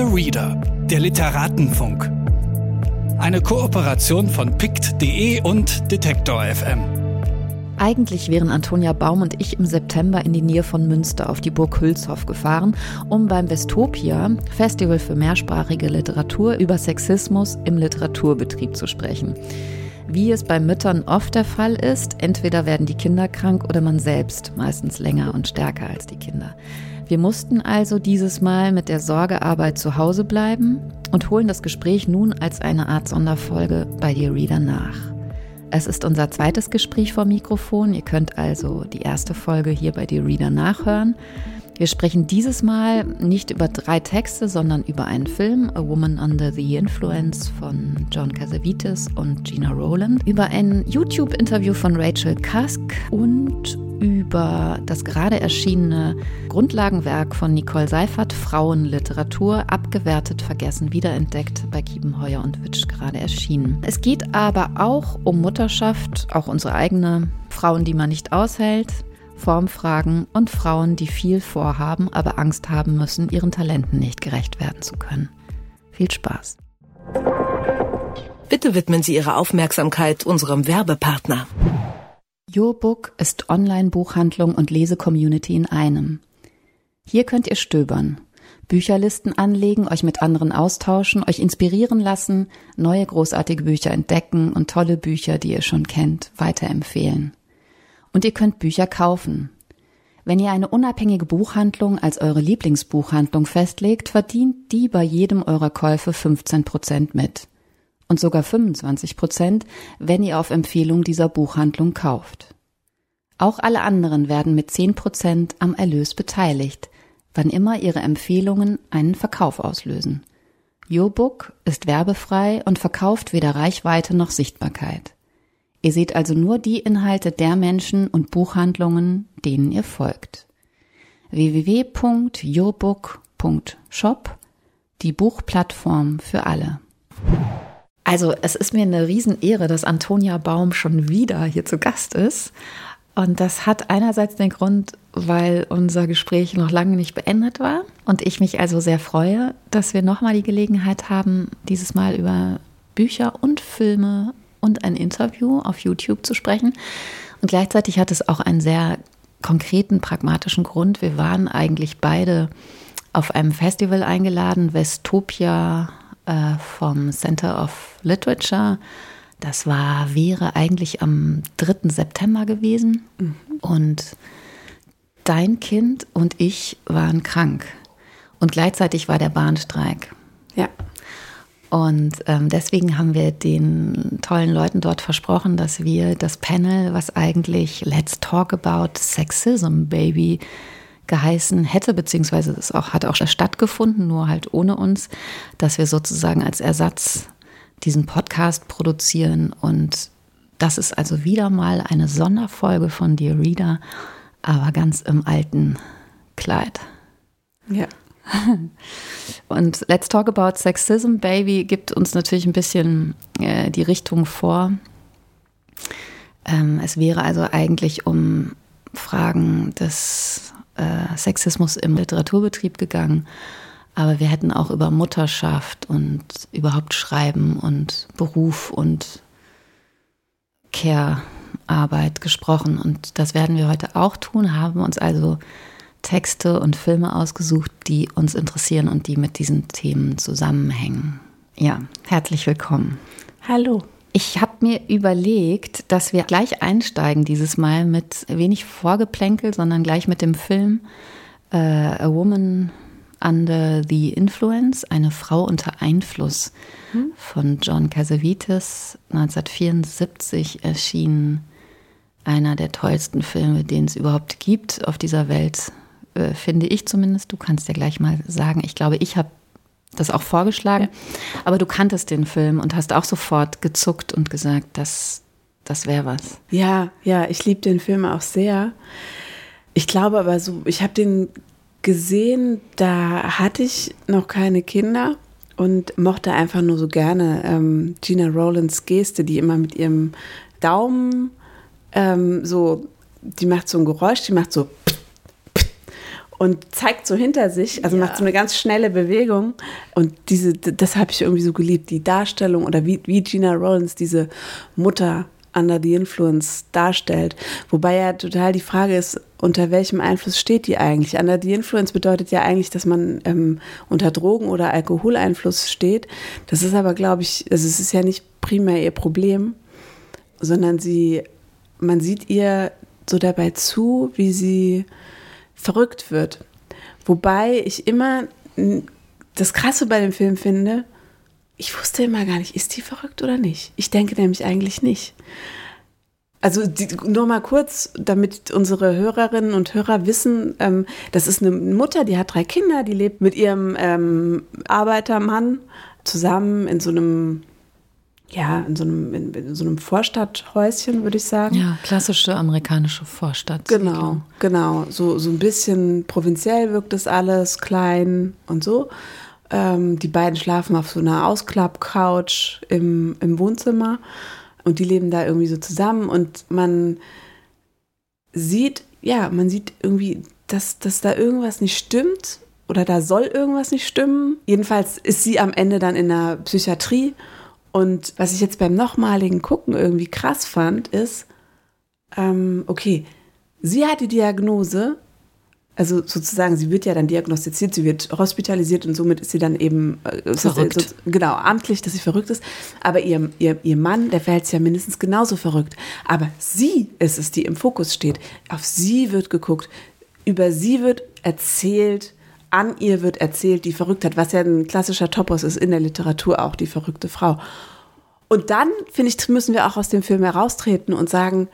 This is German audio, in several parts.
Dear Reader, der Literatenfunk. Eine Kooperation von pict.de und Detektor FM. Eigentlich wären Antonia Baum und ich im September in die Nähe von Münster auf die Burg Hülshoff gefahren, um beim Westopia, Festival für mehrsprachige Literatur, über Sexismus im Literaturbetrieb zu sprechen. Wie es bei Müttern oft der Fall ist, entweder werden die Kinder krank oder man selbst, meistens länger und stärker als die Kinder. Wir mussten also dieses Mal mit der Sorgearbeit zu Hause bleiben und holen das Gespräch nun als eine Art Sonderfolge bei dir Reader nach. Es ist unser zweites Gespräch vor Mikrofon. Ihr könnt also die erste Folge hier bei dir Reader nachhören. Wir sprechen dieses Mal nicht über drei Texte, sondern über einen Film, A Woman Under the Influence von John Casavites und Gina Rowland, über ein YouTube-Interview von Rachel Cusk und über das gerade erschienene Grundlagenwerk von Nicole Seifert, Frauenliteratur, abgewertet, vergessen, wiederentdeckt, bei Kiepenheuer und Witsch gerade erschienen. Es geht aber auch um Mutterschaft, auch unsere eigene, Frauen, die man nicht aushält, Formfragen und Frauen, die viel vorhaben, aber Angst haben müssen, ihren Talenten nicht gerecht werden zu können. Viel Spaß. Bitte widmen Sie Ihre Aufmerksamkeit unserem Werbepartner. YourBook ist Online-Buchhandlung und Lesecommunity in einem. Hier könnt ihr stöbern, Bücherlisten anlegen, euch mit anderen austauschen, euch inspirieren lassen, neue großartige Bücher entdecken und tolle Bücher, die ihr schon kennt, weiterempfehlen. Und ihr könnt Bücher kaufen. Wenn ihr eine unabhängige Buchhandlung als eure Lieblingsbuchhandlung festlegt, verdient die bei jedem eurer Käufe 15 Prozent mit. Und sogar 25 Prozent, wenn ihr auf Empfehlung dieser Buchhandlung kauft. Auch alle anderen werden mit 10 Prozent am Erlös beteiligt, wann immer ihre Empfehlungen einen Verkauf auslösen. YourBook ist werbefrei und verkauft weder Reichweite noch Sichtbarkeit. Ihr seht also nur die Inhalte der Menschen und Buchhandlungen, denen ihr folgt. www.yourbook.shop, die Buchplattform für alle. Also es ist mir eine Riesenehre, dass Antonia Baum schon wieder hier zu Gast ist. Und das hat einerseits den Grund, weil unser Gespräch noch lange nicht beendet war und ich mich also sehr freue, dass wir nochmal die Gelegenheit haben, dieses Mal über Bücher und Filme und ein Interview auf YouTube zu sprechen. Und gleichzeitig hat es auch einen sehr konkreten, pragmatischen Grund. Wir waren eigentlich beide auf einem Festival eingeladen, Westopia äh, vom Center of Literature. Das war, wäre eigentlich am 3. September gewesen. Mhm. Und dein Kind und ich waren krank. Und gleichzeitig war der Bahnstreik. Ja. Und ähm, deswegen haben wir den tollen Leuten dort versprochen, dass wir das Panel, was eigentlich Let's Talk About Sexism Baby geheißen hätte, beziehungsweise es auch, hat auch stattgefunden, nur halt ohne uns, dass wir sozusagen als Ersatz diesen Podcast produzieren. Und das ist also wieder mal eine Sonderfolge von Dear Reader, aber ganz im alten Kleid. Ja. Und Let's Talk About Sexism Baby gibt uns natürlich ein bisschen äh, die Richtung vor. Ähm, es wäre also eigentlich um Fragen des äh, Sexismus im Literaturbetrieb gegangen. Aber wir hätten auch über Mutterschaft und überhaupt Schreiben und Beruf und Care-Arbeit gesprochen. Und das werden wir heute auch tun, haben uns also Texte und Filme ausgesucht, die uns interessieren und die mit diesen Themen zusammenhängen. Ja, herzlich willkommen. Hallo. Ich habe mir überlegt, dass wir gleich einsteigen dieses Mal mit wenig Vorgeplänkel, sondern gleich mit dem Film äh, A Woman Under the Influence, eine Frau unter Einfluss hm? von John Casavites, 1974 erschienen. Einer der tollsten Filme, den es überhaupt gibt auf dieser Welt. Äh, finde ich zumindest. Du kannst ja gleich mal sagen. Ich glaube, ich habe das auch vorgeschlagen. Ja. Aber du kanntest den Film und hast auch sofort gezuckt und gesagt, das, das wäre was. Ja, ja, ich liebe den Film auch sehr. Ich glaube aber so, ich habe den gesehen, da hatte ich noch keine Kinder und mochte einfach nur so gerne ähm, Gina Rowlands Geste, die immer mit ihrem Daumen ähm, so, die macht so ein Geräusch, die macht so und zeigt so hinter sich, also ja. macht so eine ganz schnelle Bewegung. Und diese, das habe ich irgendwie so geliebt, die Darstellung oder wie, wie Gina Rollins diese Mutter under the influence darstellt. Wobei ja total die Frage ist, unter welchem Einfluss steht die eigentlich? Under the influence bedeutet ja eigentlich, dass man ähm, unter Drogen- oder Alkoholeinfluss steht. Das ist aber, glaube ich, also es ist ja nicht primär ihr Problem, sondern sie, man sieht ihr so dabei zu, wie sie verrückt wird. Wobei ich immer das Krasse bei dem Film finde, ich wusste immer gar nicht, ist die verrückt oder nicht? Ich denke nämlich eigentlich nicht. Also die, nur mal kurz, damit unsere Hörerinnen und Hörer wissen, ähm, das ist eine Mutter, die hat drei Kinder, die lebt mit ihrem ähm, Arbeitermann zusammen in so einem ja, in so einem, in, in so einem Vorstadthäuschen, würde ich sagen. Ja, klassische amerikanische Vorstadt. Genau, genau. So, so ein bisschen provinziell wirkt das alles, klein und so. Ähm, die beiden schlafen auf so einer Ausklappcouch im, im Wohnzimmer und die leben da irgendwie so zusammen und man sieht, ja, man sieht irgendwie, dass, dass da irgendwas nicht stimmt oder da soll irgendwas nicht stimmen. Jedenfalls ist sie am Ende dann in der Psychiatrie und was ich jetzt beim nochmaligen Gucken irgendwie krass fand, ist, ähm, okay, sie hat die Diagnose, also sozusagen, sie wird ja dann diagnostiziert, sie wird hospitalisiert und somit ist sie dann eben äh, verrückt. So, genau, amtlich, dass sie verrückt ist. Aber ihr, ihr, ihr Mann, der verhält sich ja mindestens genauso verrückt. Aber sie ist es, die im Fokus steht. Auf sie wird geguckt, über sie wird erzählt, an ihr wird erzählt, die Verrücktheit, was ja ein klassischer Topos ist in der Literatur auch, die verrückte Frau. Und dann, finde ich, müssen wir auch aus dem Film heraustreten und sagen,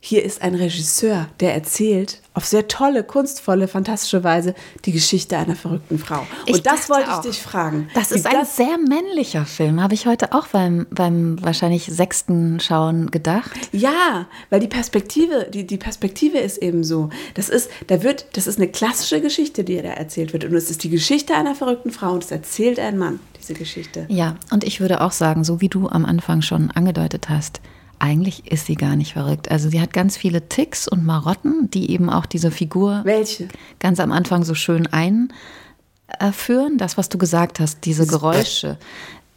hier ist ein Regisseur, der erzählt auf sehr tolle, kunstvolle, fantastische Weise die Geschichte einer verrückten Frau. Ich und das wollte ich dich fragen. Das ist ein das sehr männlicher Film, habe ich heute auch beim, beim wahrscheinlich sechsten Schauen gedacht. Ja, weil die Perspektive, die, die Perspektive ist eben so. Das ist, da wird, das ist eine klassische Geschichte, die da erzählt wird. Und es ist die Geschichte einer verrückten Frau und es erzählt ein Mann, diese Geschichte. Ja, und ich würde auch sagen, so wie du am Anfang schon angedeutet hast, eigentlich ist sie gar nicht verrückt. Also sie hat ganz viele Ticks und Marotten, die eben auch diese Figur Welche? ganz am Anfang so schön einführen. Das, was du gesagt hast, diese Geräusche,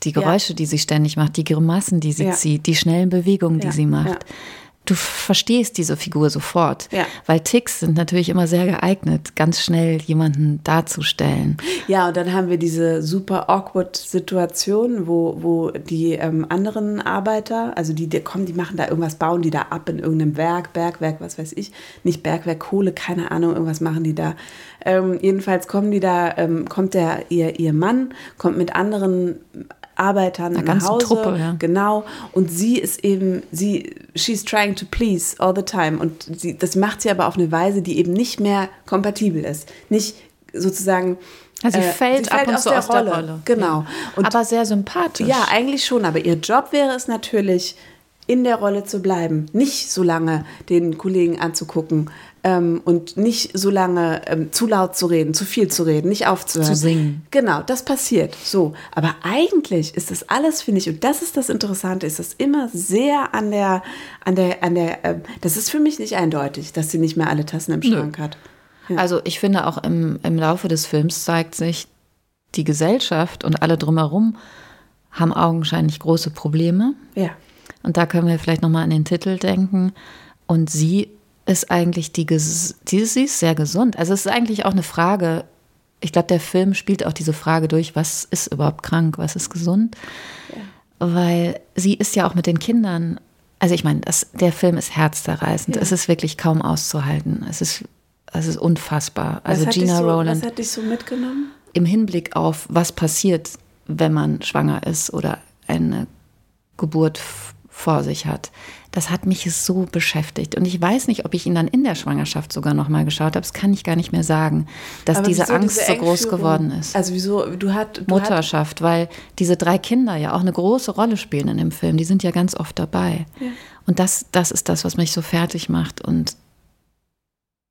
die Geräusche, ja. die sie ständig macht, die Grimassen, die sie ja. zieht, die schnellen Bewegungen, die ja. sie macht du verstehst diese Figur sofort. Ja. Weil Ticks sind natürlich immer sehr geeignet, ganz schnell jemanden darzustellen. Ja, und dann haben wir diese super awkward Situation, wo, wo die ähm, anderen Arbeiter, also die, die kommen, die machen da irgendwas, bauen die da ab in irgendeinem Werk, Bergwerk, was weiß ich, nicht Bergwerk, Kohle, keine Ahnung, irgendwas machen die da. Ähm, jedenfalls kommen die da, ähm, kommt der, ihr, ihr Mann, kommt mit anderen Arbeitern Eine nach Hause. Truppe, ja. Genau. Und sie ist eben, sie, she's trying to please all the time. Und sie, das macht sie aber auf eine Weise, die eben nicht mehr kompatibel ist. Nicht sozusagen. Also sie, äh, fällt sie fällt ab und aus, der, aus Rolle. der Rolle. Genau. Und, aber sehr sympathisch. Ja, eigentlich schon. Aber ihr Job wäre es natürlich, in der Rolle zu bleiben. Nicht so lange den Kollegen anzugucken, ähm, und nicht so lange ähm, zu laut zu reden, zu viel zu reden, nicht aufzuhören. Zu singen. Genau, das passiert. So. Aber eigentlich ist das alles, finde ich, und das ist das Interessante, ist das immer sehr an der, an der, an der, äh, das ist für mich nicht eindeutig, dass sie nicht mehr alle Tassen im Schrank Nö. hat. Ja. Also ich finde auch im, im Laufe des Films zeigt sich, die Gesellschaft und alle drumherum haben augenscheinlich große Probleme. Ja. Und da können wir vielleicht nochmal an den Titel denken. Und sie ist eigentlich die, die, sie ist sehr gesund. Also es ist eigentlich auch eine Frage, ich glaube, der Film spielt auch diese Frage durch, was ist überhaupt krank, was ist gesund? Ja. Weil sie ist ja auch mit den Kindern, also ich meine, der Film ist herzzerreißend. Ja. Es ist wirklich kaum auszuhalten. Es ist, es ist unfassbar. Also Gina so, Rowland. Was hat dich so mitgenommen? Im Hinblick auf, was passiert, wenn man schwanger ist oder eine Geburt vor sich hat das hat mich so beschäftigt. Und ich weiß nicht, ob ich ihn dann in der Schwangerschaft sogar noch mal geschaut habe. Das kann ich gar nicht mehr sagen, dass Aber diese Angst diese so groß geworden ist. Also wieso? Du hat du Mutterschaft, weil diese drei Kinder ja auch eine große Rolle spielen in dem Film. Die sind ja ganz oft dabei. Ja. Und das, das ist das, was mich so fertig macht. Und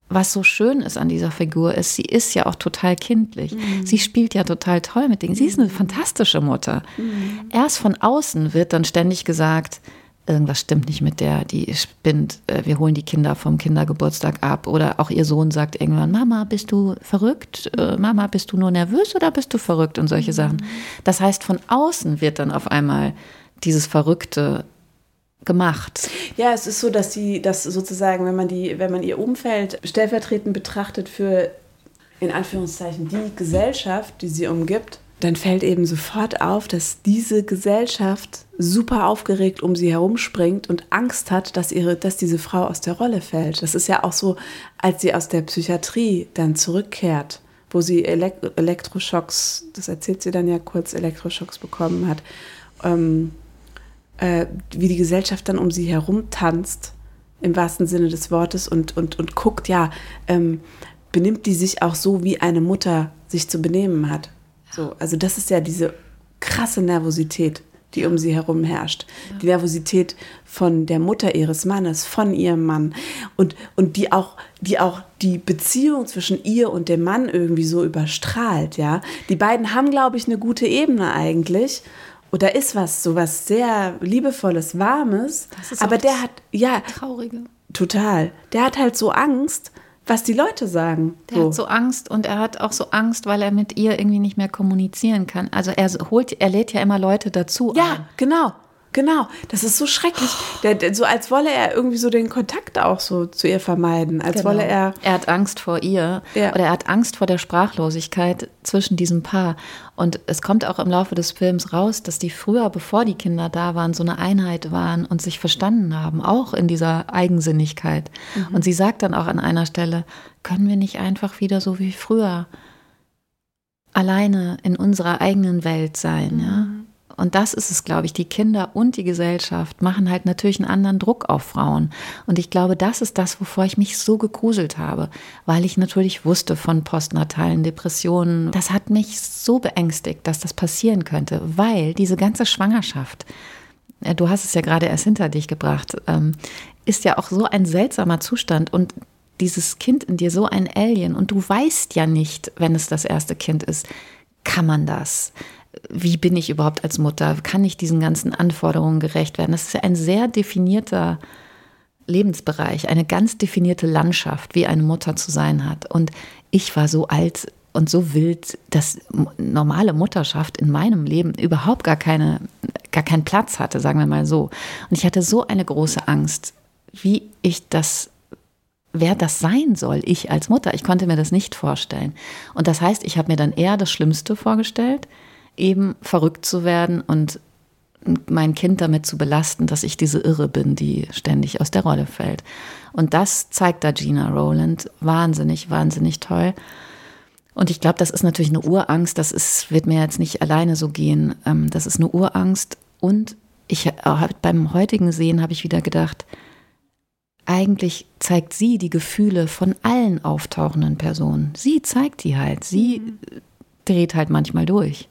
was so schön ist an dieser Figur, ist, sie ist ja auch total kindlich. Mhm. Sie spielt ja total toll mit Dingen. Sie ist eine mhm. fantastische Mutter. Mhm. Erst von außen wird dann ständig gesagt, irgendwas stimmt nicht mit der, die spinnt, äh, wir holen die Kinder vom Kindergeburtstag ab. Oder auch ihr Sohn sagt irgendwann, Mama, bist du verrückt? Äh, Mama, bist du nur nervös oder bist du verrückt? Und solche mhm. Sachen. Das heißt, von außen wird dann auf einmal dieses Verrückte gemacht. Ja, es ist so, dass sie das sozusagen, wenn man die, wenn man ihr Umfeld stellvertretend betrachtet für in Anführungszeichen die Gesellschaft, die sie umgibt, dann fällt eben sofort auf, dass diese Gesellschaft super aufgeregt um sie herumspringt und Angst hat, dass, ihre, dass diese Frau aus der Rolle fällt. Das ist ja auch so, als sie aus der Psychiatrie dann zurückkehrt, wo sie Elekt Elektroschocks, das erzählt sie dann ja kurz, Elektroschocks bekommen hat, ähm, äh, wie die Gesellschaft dann um sie herum tanzt, im wahrsten Sinne des Wortes, und, und, und guckt, ja, ähm, benimmt die sich auch so, wie eine Mutter sich zu benehmen hat. So, also das ist ja diese krasse Nervosität, die um sie herum herrscht. Ja. Die Nervosität von der Mutter ihres Mannes, von ihrem Mann und, und die auch, die auch die Beziehung zwischen ihr und dem Mann irgendwie so überstrahlt, ja. Die beiden haben, glaube ich, eine gute Ebene eigentlich. Oder ist was, so was sehr liebevolles, warmes. aber der hat, ja. Traurige. Total. Der hat halt so Angst, was die Leute sagen. Der so. hat so Angst und er hat auch so Angst, weil er mit ihr irgendwie nicht mehr kommunizieren kann. Also er holt, er lädt ja immer Leute dazu. Ja, ein. genau. Genau, das ist so schrecklich. Der, der, so als wolle er irgendwie so den Kontakt auch so zu ihr vermeiden. Als genau. wolle er. Er hat Angst vor ihr ja. oder er hat Angst vor der Sprachlosigkeit zwischen diesem Paar. Und es kommt auch im Laufe des Films raus, dass die früher, bevor die Kinder da waren, so eine Einheit waren und sich verstanden haben, auch in dieser Eigensinnigkeit. Mhm. Und sie sagt dann auch an einer Stelle, können wir nicht einfach wieder so wie früher alleine in unserer eigenen Welt sein, mhm. ja? Und das ist es, glaube ich. Die Kinder und die Gesellschaft machen halt natürlich einen anderen Druck auf Frauen. Und ich glaube, das ist das, wovor ich mich so gegruselt habe, weil ich natürlich wusste von postnatalen Depressionen. Das hat mich so beängstigt, dass das passieren könnte, weil diese ganze Schwangerschaft, äh, du hast es ja gerade erst hinter dich gebracht, ähm, ist ja auch so ein seltsamer Zustand und dieses Kind in dir so ein Alien und du weißt ja nicht, wenn es das erste Kind ist, kann man das? Wie bin ich überhaupt als Mutter? Kann ich diesen ganzen Anforderungen gerecht werden? Das ist ein sehr definierter Lebensbereich, eine ganz definierte Landschaft, wie eine Mutter zu sein hat. Und ich war so alt und so wild, dass normale Mutterschaft in meinem Leben überhaupt gar, keine, gar keinen Platz hatte, sagen wir mal so. Und ich hatte so eine große Angst, wie ich das wer das sein soll, ich als Mutter. Ich konnte mir das nicht vorstellen. Und das heißt, ich habe mir dann eher das Schlimmste vorgestellt, eben verrückt zu werden und mein Kind damit zu belasten, dass ich diese Irre bin, die ständig aus der Rolle fällt. Und das zeigt da Gina Rowland wahnsinnig, wahnsinnig toll. Und ich glaube, das ist natürlich eine Urangst. Das ist, wird mir jetzt nicht alleine so gehen. Ähm, das ist eine Urangst. Und ich äh, beim heutigen Sehen habe ich wieder gedacht, eigentlich zeigt sie die Gefühle von allen auftauchenden Personen. Sie zeigt die halt. Sie mhm. dreht halt manchmal durch.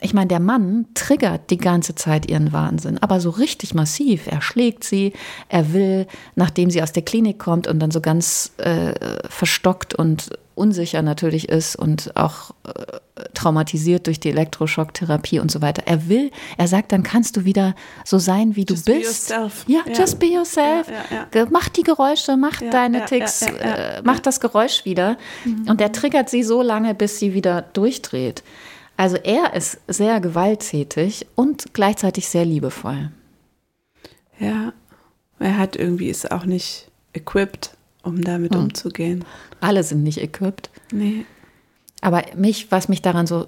Ich meine, der Mann triggert die ganze Zeit ihren Wahnsinn, aber so richtig massiv. Er schlägt sie, er will, nachdem sie aus der Klinik kommt und dann so ganz äh, verstockt und unsicher natürlich ist und auch äh, traumatisiert durch die Elektroschocktherapie und so weiter. Er will, er sagt, dann kannst du wieder so sein, wie just du bist. Ja, ja, just be yourself. Ja, ja, mach die Geräusche, mach deine Ticks, äh, mach das Geräusch wieder. Mhm. Und er triggert sie so lange, bis sie wieder durchdreht. Also er ist sehr gewalttätig und gleichzeitig sehr liebevoll. Ja, er hat irgendwie ist auch nicht equipped, um damit hm. umzugehen. Alle sind nicht equipped. Nee. Aber mich, was mich daran so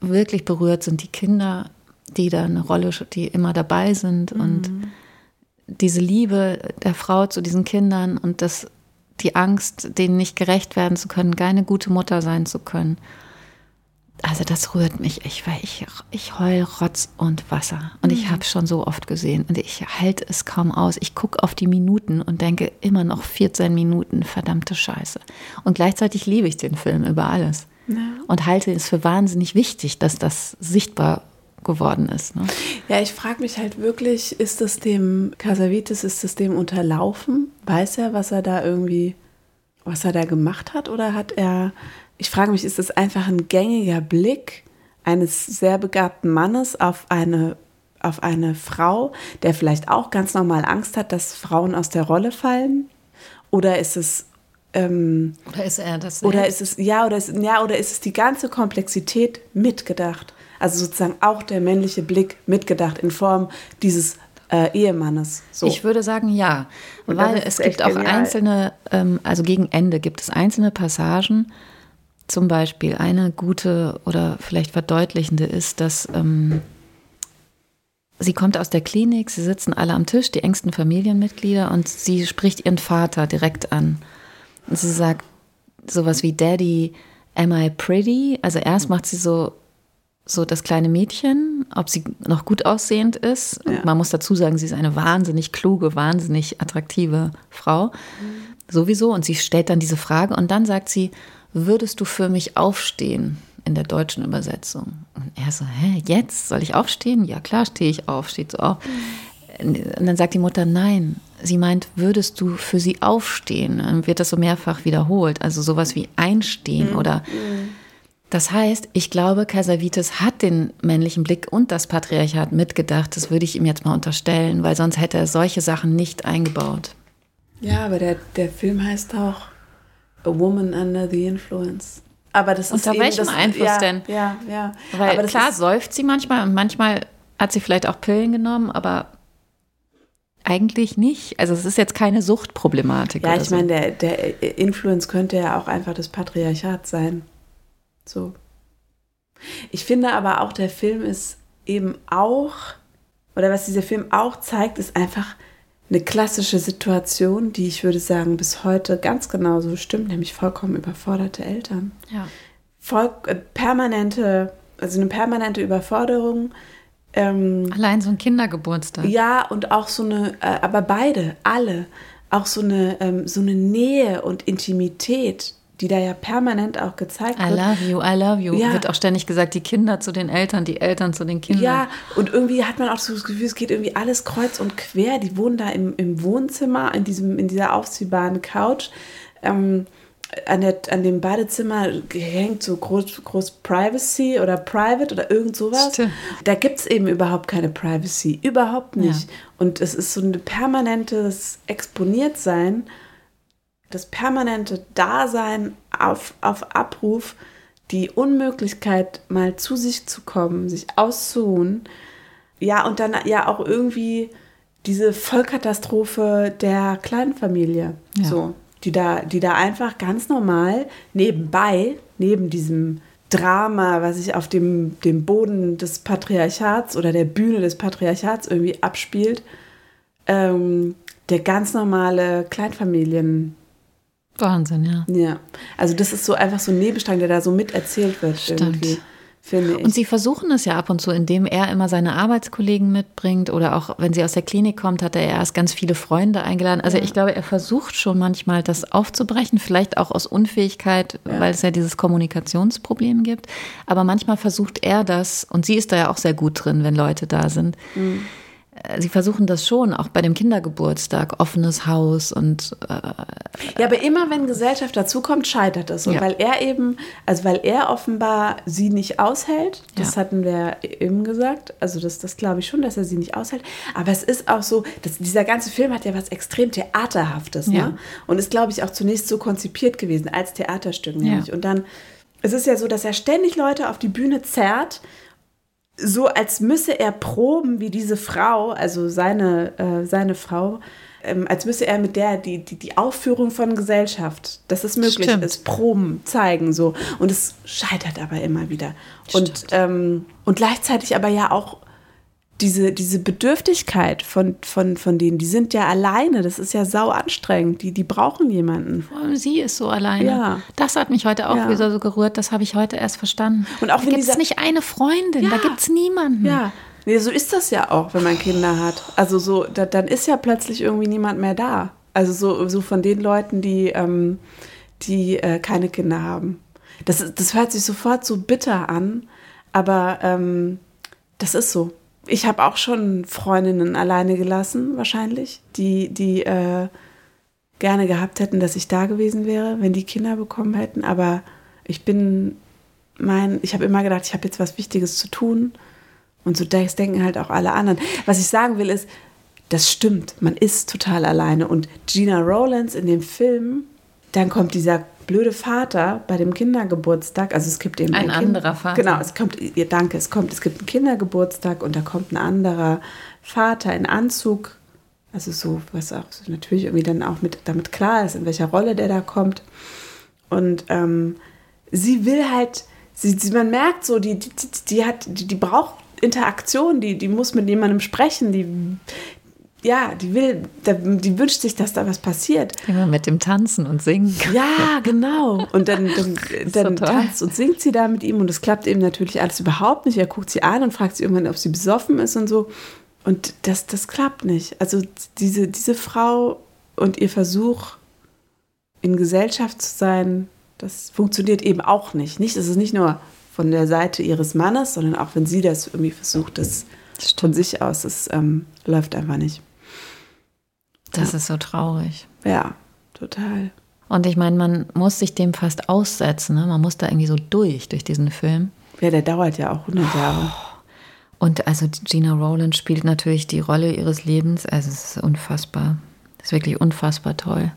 wirklich berührt, sind die Kinder, die da eine Rolle, die immer dabei sind mhm. und diese Liebe der Frau zu diesen Kindern und das, die Angst, denen nicht gerecht werden zu können, keine gute Mutter sein zu können also das rührt mich. Ich, weil ich, ich heul Rotz und Wasser. Und mhm. ich habe es schon so oft gesehen. Und ich halte es kaum aus. Ich gucke auf die Minuten und denke immer noch 14 Minuten, verdammte Scheiße. Und gleichzeitig liebe ich den Film über alles. Ja. Und halte es für wahnsinnig wichtig, dass das sichtbar geworden ist. Ne? Ja, ich frage mich halt wirklich, ist das dem Casavitis, ist das dem unterlaufen? Weiß er, was er da irgendwie, was er da gemacht hat? Oder hat er ich frage mich, ist das einfach ein gängiger Blick eines sehr begabten Mannes auf eine, auf eine Frau, der vielleicht auch ganz normal Angst hat, dass Frauen aus der Rolle fallen? Oder ist es ähm, oder ist er das? Oder ist es ja oder ist, ja oder ist es die ganze Komplexität mitgedacht? Also sozusagen auch der männliche Blick mitgedacht in Form dieses äh, Ehemannes. So. Ich würde sagen ja, Und weil es gibt auch genial. einzelne, ähm, also gegen Ende gibt es einzelne Passagen. Zum Beispiel eine gute oder vielleicht verdeutlichende ist, dass ähm, sie kommt aus der Klinik, sie sitzen alle am Tisch, die engsten Familienmitglieder, und sie spricht ihren Vater direkt an. Und sie sagt sowas wie Daddy, am I pretty? Also erst macht sie so so das kleine Mädchen, ob sie noch gut aussehend ist. Ja. man muss dazu sagen, sie ist eine wahnsinnig kluge, wahnsinnig attraktive Frau. Mhm. Sowieso. Und sie stellt dann diese Frage und dann sagt sie, würdest du für mich aufstehen? In der deutschen Übersetzung. Und er so, hä, jetzt soll ich aufstehen? Ja, klar stehe ich auf, steht so auf. Und dann sagt die Mutter, nein. Sie meint, würdest du für sie aufstehen? Dann wird das so mehrfach wiederholt. Also sowas wie einstehen mhm. oder. Das heißt, ich glaube, Casavites hat den männlichen Blick und das Patriarchat mitgedacht. Das würde ich ihm jetzt mal unterstellen, weil sonst hätte er solche Sachen nicht eingebaut. Ja, aber der, der Film heißt auch A Woman Under the Influence. Aber das Unter ist welchem das, Einfluss ja, denn? Ja, ja. Weil klar säuft sie manchmal und manchmal hat sie vielleicht auch Pillen genommen, aber eigentlich nicht. Also es ist jetzt keine Suchtproblematik. Ja, ich so. meine, der, der Influence könnte ja auch einfach das Patriarchat sein. So. Ich finde aber auch, der Film ist eben auch, oder was dieser Film auch zeigt, ist einfach eine klassische Situation, die ich würde sagen, bis heute ganz genauso stimmt, nämlich vollkommen überforderte Eltern. Ja. Voll, äh, permanente, also eine permanente Überforderung. Ähm, Allein so ein Kindergeburtstag. Ja, und auch so eine, äh, aber beide, alle, auch so eine, ähm, so eine Nähe und Intimität, die da ja permanent auch gezeigt I wird. I love you, I love you. Ja. Wird auch ständig gesagt, die Kinder zu den Eltern, die Eltern zu den Kindern. Ja, und irgendwie hat man auch so das Gefühl, es geht irgendwie alles kreuz und quer. Die wohnen da im, im Wohnzimmer, in, diesem, in dieser aufziehbaren Couch. Ähm, an, der, an dem Badezimmer hängt so groß, groß Privacy oder Private oder irgend sowas. Stimmt. Da gibt es eben überhaupt keine Privacy. Überhaupt nicht. Ja. Und es ist so ein permanentes Exponiertsein das permanente Dasein auf, auf Abruf, die Unmöglichkeit, mal zu sich zu kommen, sich auszuruhen. Ja, und dann ja auch irgendwie diese Vollkatastrophe der Kleinfamilie. Ja. So, die da, die da einfach ganz normal nebenbei, neben diesem Drama, was sich auf dem, dem Boden des Patriarchats oder der Bühne des Patriarchats irgendwie abspielt, ähm, der ganz normale Kleinfamilien Wahnsinn, ja. Ja, also das ist so einfach so ein Nebenstrang, der da so miterzählt wird Stimmt. irgendwie. Und sie versuchen es ja ab und zu, indem er immer seine Arbeitskollegen mitbringt oder auch wenn sie aus der Klinik kommt, hat er erst ganz viele Freunde eingeladen. Also ja. ich glaube, er versucht schon manchmal das aufzubrechen, vielleicht auch aus Unfähigkeit, ja. weil es ja dieses Kommunikationsproblem gibt. Aber manchmal versucht er das und sie ist da ja auch sehr gut drin, wenn Leute da sind. Mhm Sie versuchen das schon, auch bei dem Kindergeburtstag, offenes Haus und. Äh, ja, aber immer wenn Gesellschaft dazukommt, scheitert es. Und ja. weil er eben, also weil er offenbar sie nicht aushält, das ja. hatten wir eben gesagt, also das, das glaube ich schon, dass er sie nicht aushält. Aber es ist auch so, dass dieser ganze Film hat ja was extrem Theaterhaftes, ne? Ja. Und ist, glaube ich, auch zunächst so konzipiert gewesen als Theaterstück, nämlich. Und dann, es ist ja so, dass er ständig Leute auf die Bühne zerrt so als müsse er proben, wie diese Frau, also seine, äh, seine Frau, ähm, als müsse er mit der die, die, die Aufführung von Gesellschaft, dass es möglich Stimmt. ist, Proben zeigen so. Und es scheitert aber immer wieder. Und, ähm, und gleichzeitig aber ja auch diese, diese Bedürftigkeit von, von, von denen, die sind ja alleine, das ist ja sau anstrengend, die, die brauchen jemanden. Vor allem sie ist so alleine. Ja. Das hat mich heute auch ja. wieder so gerührt, das habe ich heute erst verstanden. Und auch da gibt es nicht eine Freundin, ja. da gibt es niemanden. Ja, nee, so ist das ja auch, wenn man Kinder hat. Also so, da, dann ist ja plötzlich irgendwie niemand mehr da. Also so, so von den Leuten, die, ähm, die äh, keine Kinder haben. Das, das hört sich sofort so bitter an, aber ähm, das ist so ich habe auch schon Freundinnen alleine gelassen, wahrscheinlich, die, die äh, gerne gehabt hätten, dass ich da gewesen wäre, wenn die Kinder bekommen hätten. Aber ich bin mein, ich habe immer gedacht, ich habe jetzt was Wichtiges zu tun Und so das denken halt auch alle anderen. Was ich sagen will ist, das stimmt, man ist total alleine. Und Gina Rowlands in dem Film, dann kommt dieser blöde Vater bei dem Kindergeburtstag. Also es gibt eben ein, ein anderer Vater. Genau, es kommt, danke, es kommt, es gibt einen Kindergeburtstag und da kommt ein anderer Vater in Anzug. Also so, was auch so natürlich irgendwie dann auch mit, damit klar ist, in welcher Rolle der da kommt. Und ähm, sie will halt, sie, sie, man merkt so, die, die, die hat, die, die braucht Interaktion, die, die muss mit jemandem sprechen, die, ja, die will, die wünscht sich, dass da was passiert. Immer mit dem Tanzen und Singen. Ja, genau. Und dann, dann, dann so tanzt und singt sie da mit ihm und es klappt eben natürlich alles überhaupt nicht. Er guckt sie an und fragt sie irgendwann, ob sie besoffen ist und so. Und das, das klappt nicht. Also diese, diese Frau und ihr Versuch, in Gesellschaft zu sein, das funktioniert eben auch nicht. Nicht, es ist nicht nur von der Seite ihres Mannes, sondern auch wenn sie das irgendwie versucht, das von sich aus, das ähm, läuft einfach nicht. Das ja. ist so traurig. Ja, total. Und ich meine, man muss sich dem fast aussetzen. Ne? Man muss da irgendwie so durch, durch diesen Film. Ja, der dauert ja auch 100 Jahre. Und also Gina Rowland spielt natürlich die Rolle ihres Lebens. Also es ist unfassbar. Es ist wirklich unfassbar toll.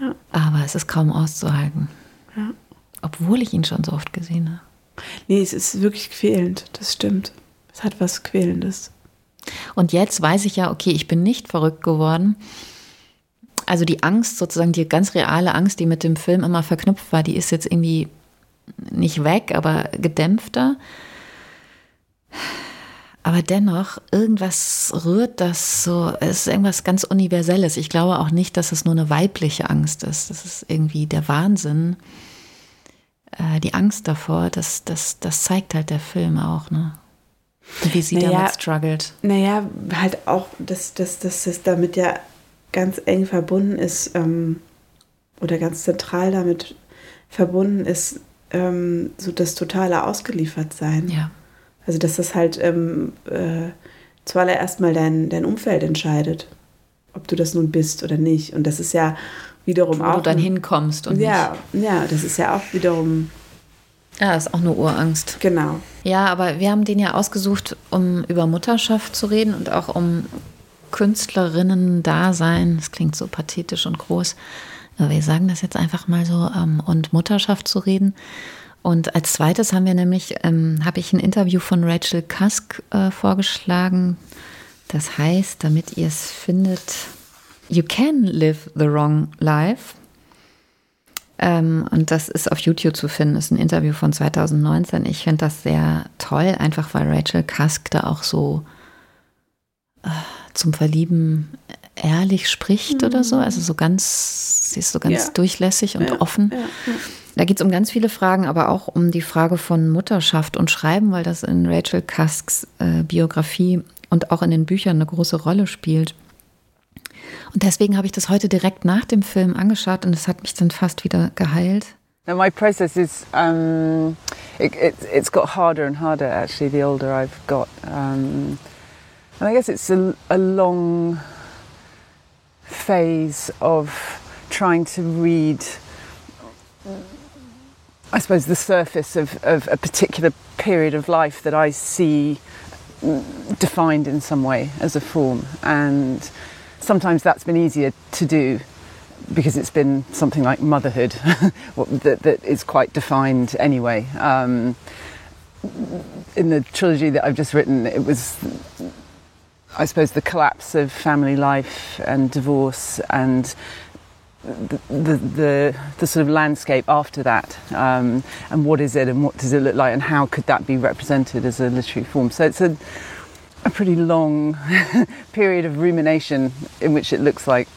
Ja. Aber es ist kaum auszuhalten. Ja. Obwohl ich ihn schon so oft gesehen habe. Nee, es ist wirklich quälend, das stimmt. Es hat was Quälendes. Und jetzt weiß ich ja, okay, ich bin nicht verrückt geworden. Also die Angst, sozusagen die ganz reale Angst, die mit dem Film immer verknüpft war, die ist jetzt irgendwie nicht weg, aber gedämpfter. Aber dennoch, irgendwas rührt das so, es ist irgendwas ganz Universelles. Ich glaube auch nicht, dass es nur eine weibliche Angst ist. Das ist irgendwie der Wahnsinn. Äh, die Angst davor, das, das, das zeigt halt der Film auch, ne? Wie sie naja, damit struggelt. Naja, halt auch, dass, dass, dass das damit ja ganz eng verbunden ist ähm, oder ganz zentral damit verbunden ist, ähm, so das totale Ausgeliefertsein. Ja. Also, dass das halt ähm, äh, zuallererst mal dein, dein Umfeld entscheidet, ob du das nun bist oder nicht. Und das ist ja wiederum Wo auch. Wo du dann hinkommst und ja, nicht. Ja, das ist ja auch wiederum ja, ist auch eine Urangst. Genau. Ja, aber wir haben den ja ausgesucht, um über Mutterschaft zu reden und auch um Künstlerinnen-Dasein. Das klingt so pathetisch und groß. Aber wir sagen das jetzt einfach mal so, ähm, und Mutterschaft zu reden. Und als zweites haben wir nämlich, ähm, habe ich ein Interview von Rachel Cusk äh, vorgeschlagen. Das heißt, damit ihr es findet, You can live the wrong life. Ähm, und das ist auf YouTube zu finden, das ist ein Interview von 2019. Ich finde das sehr toll, einfach weil Rachel Cusk da auch so äh, zum Verlieben ehrlich spricht mhm. oder so. Also so ganz, sie ist so ganz ja. durchlässig und ja. offen. Ja. Da geht es um ganz viele Fragen, aber auch um die Frage von Mutterschaft und Schreiben, weil das in Rachel Cusks äh, Biografie und auch in den Büchern eine große Rolle spielt. Und deswegen habe ich das heute direkt nach dem Film angeschaut und es hat mich dann fast wieder geheilt. Now my process is um, it, it, it's got harder and harder actually the older I've got, um, and I guess it's a, a long phase of trying to read. I suppose the surface of, of a particular period of life that I see defined in some way as a form and sometimes that's been easier to do because it's been something like motherhood that, that is quite defined anyway. Um, in the trilogy that I've just written, it was, I suppose, the collapse of family life and divorce and the, the, the, sort of landscape after that um, and what is it and what does it look like and how could that be represented as a literary form. So it's a a pretty long period of rumination in which it looks like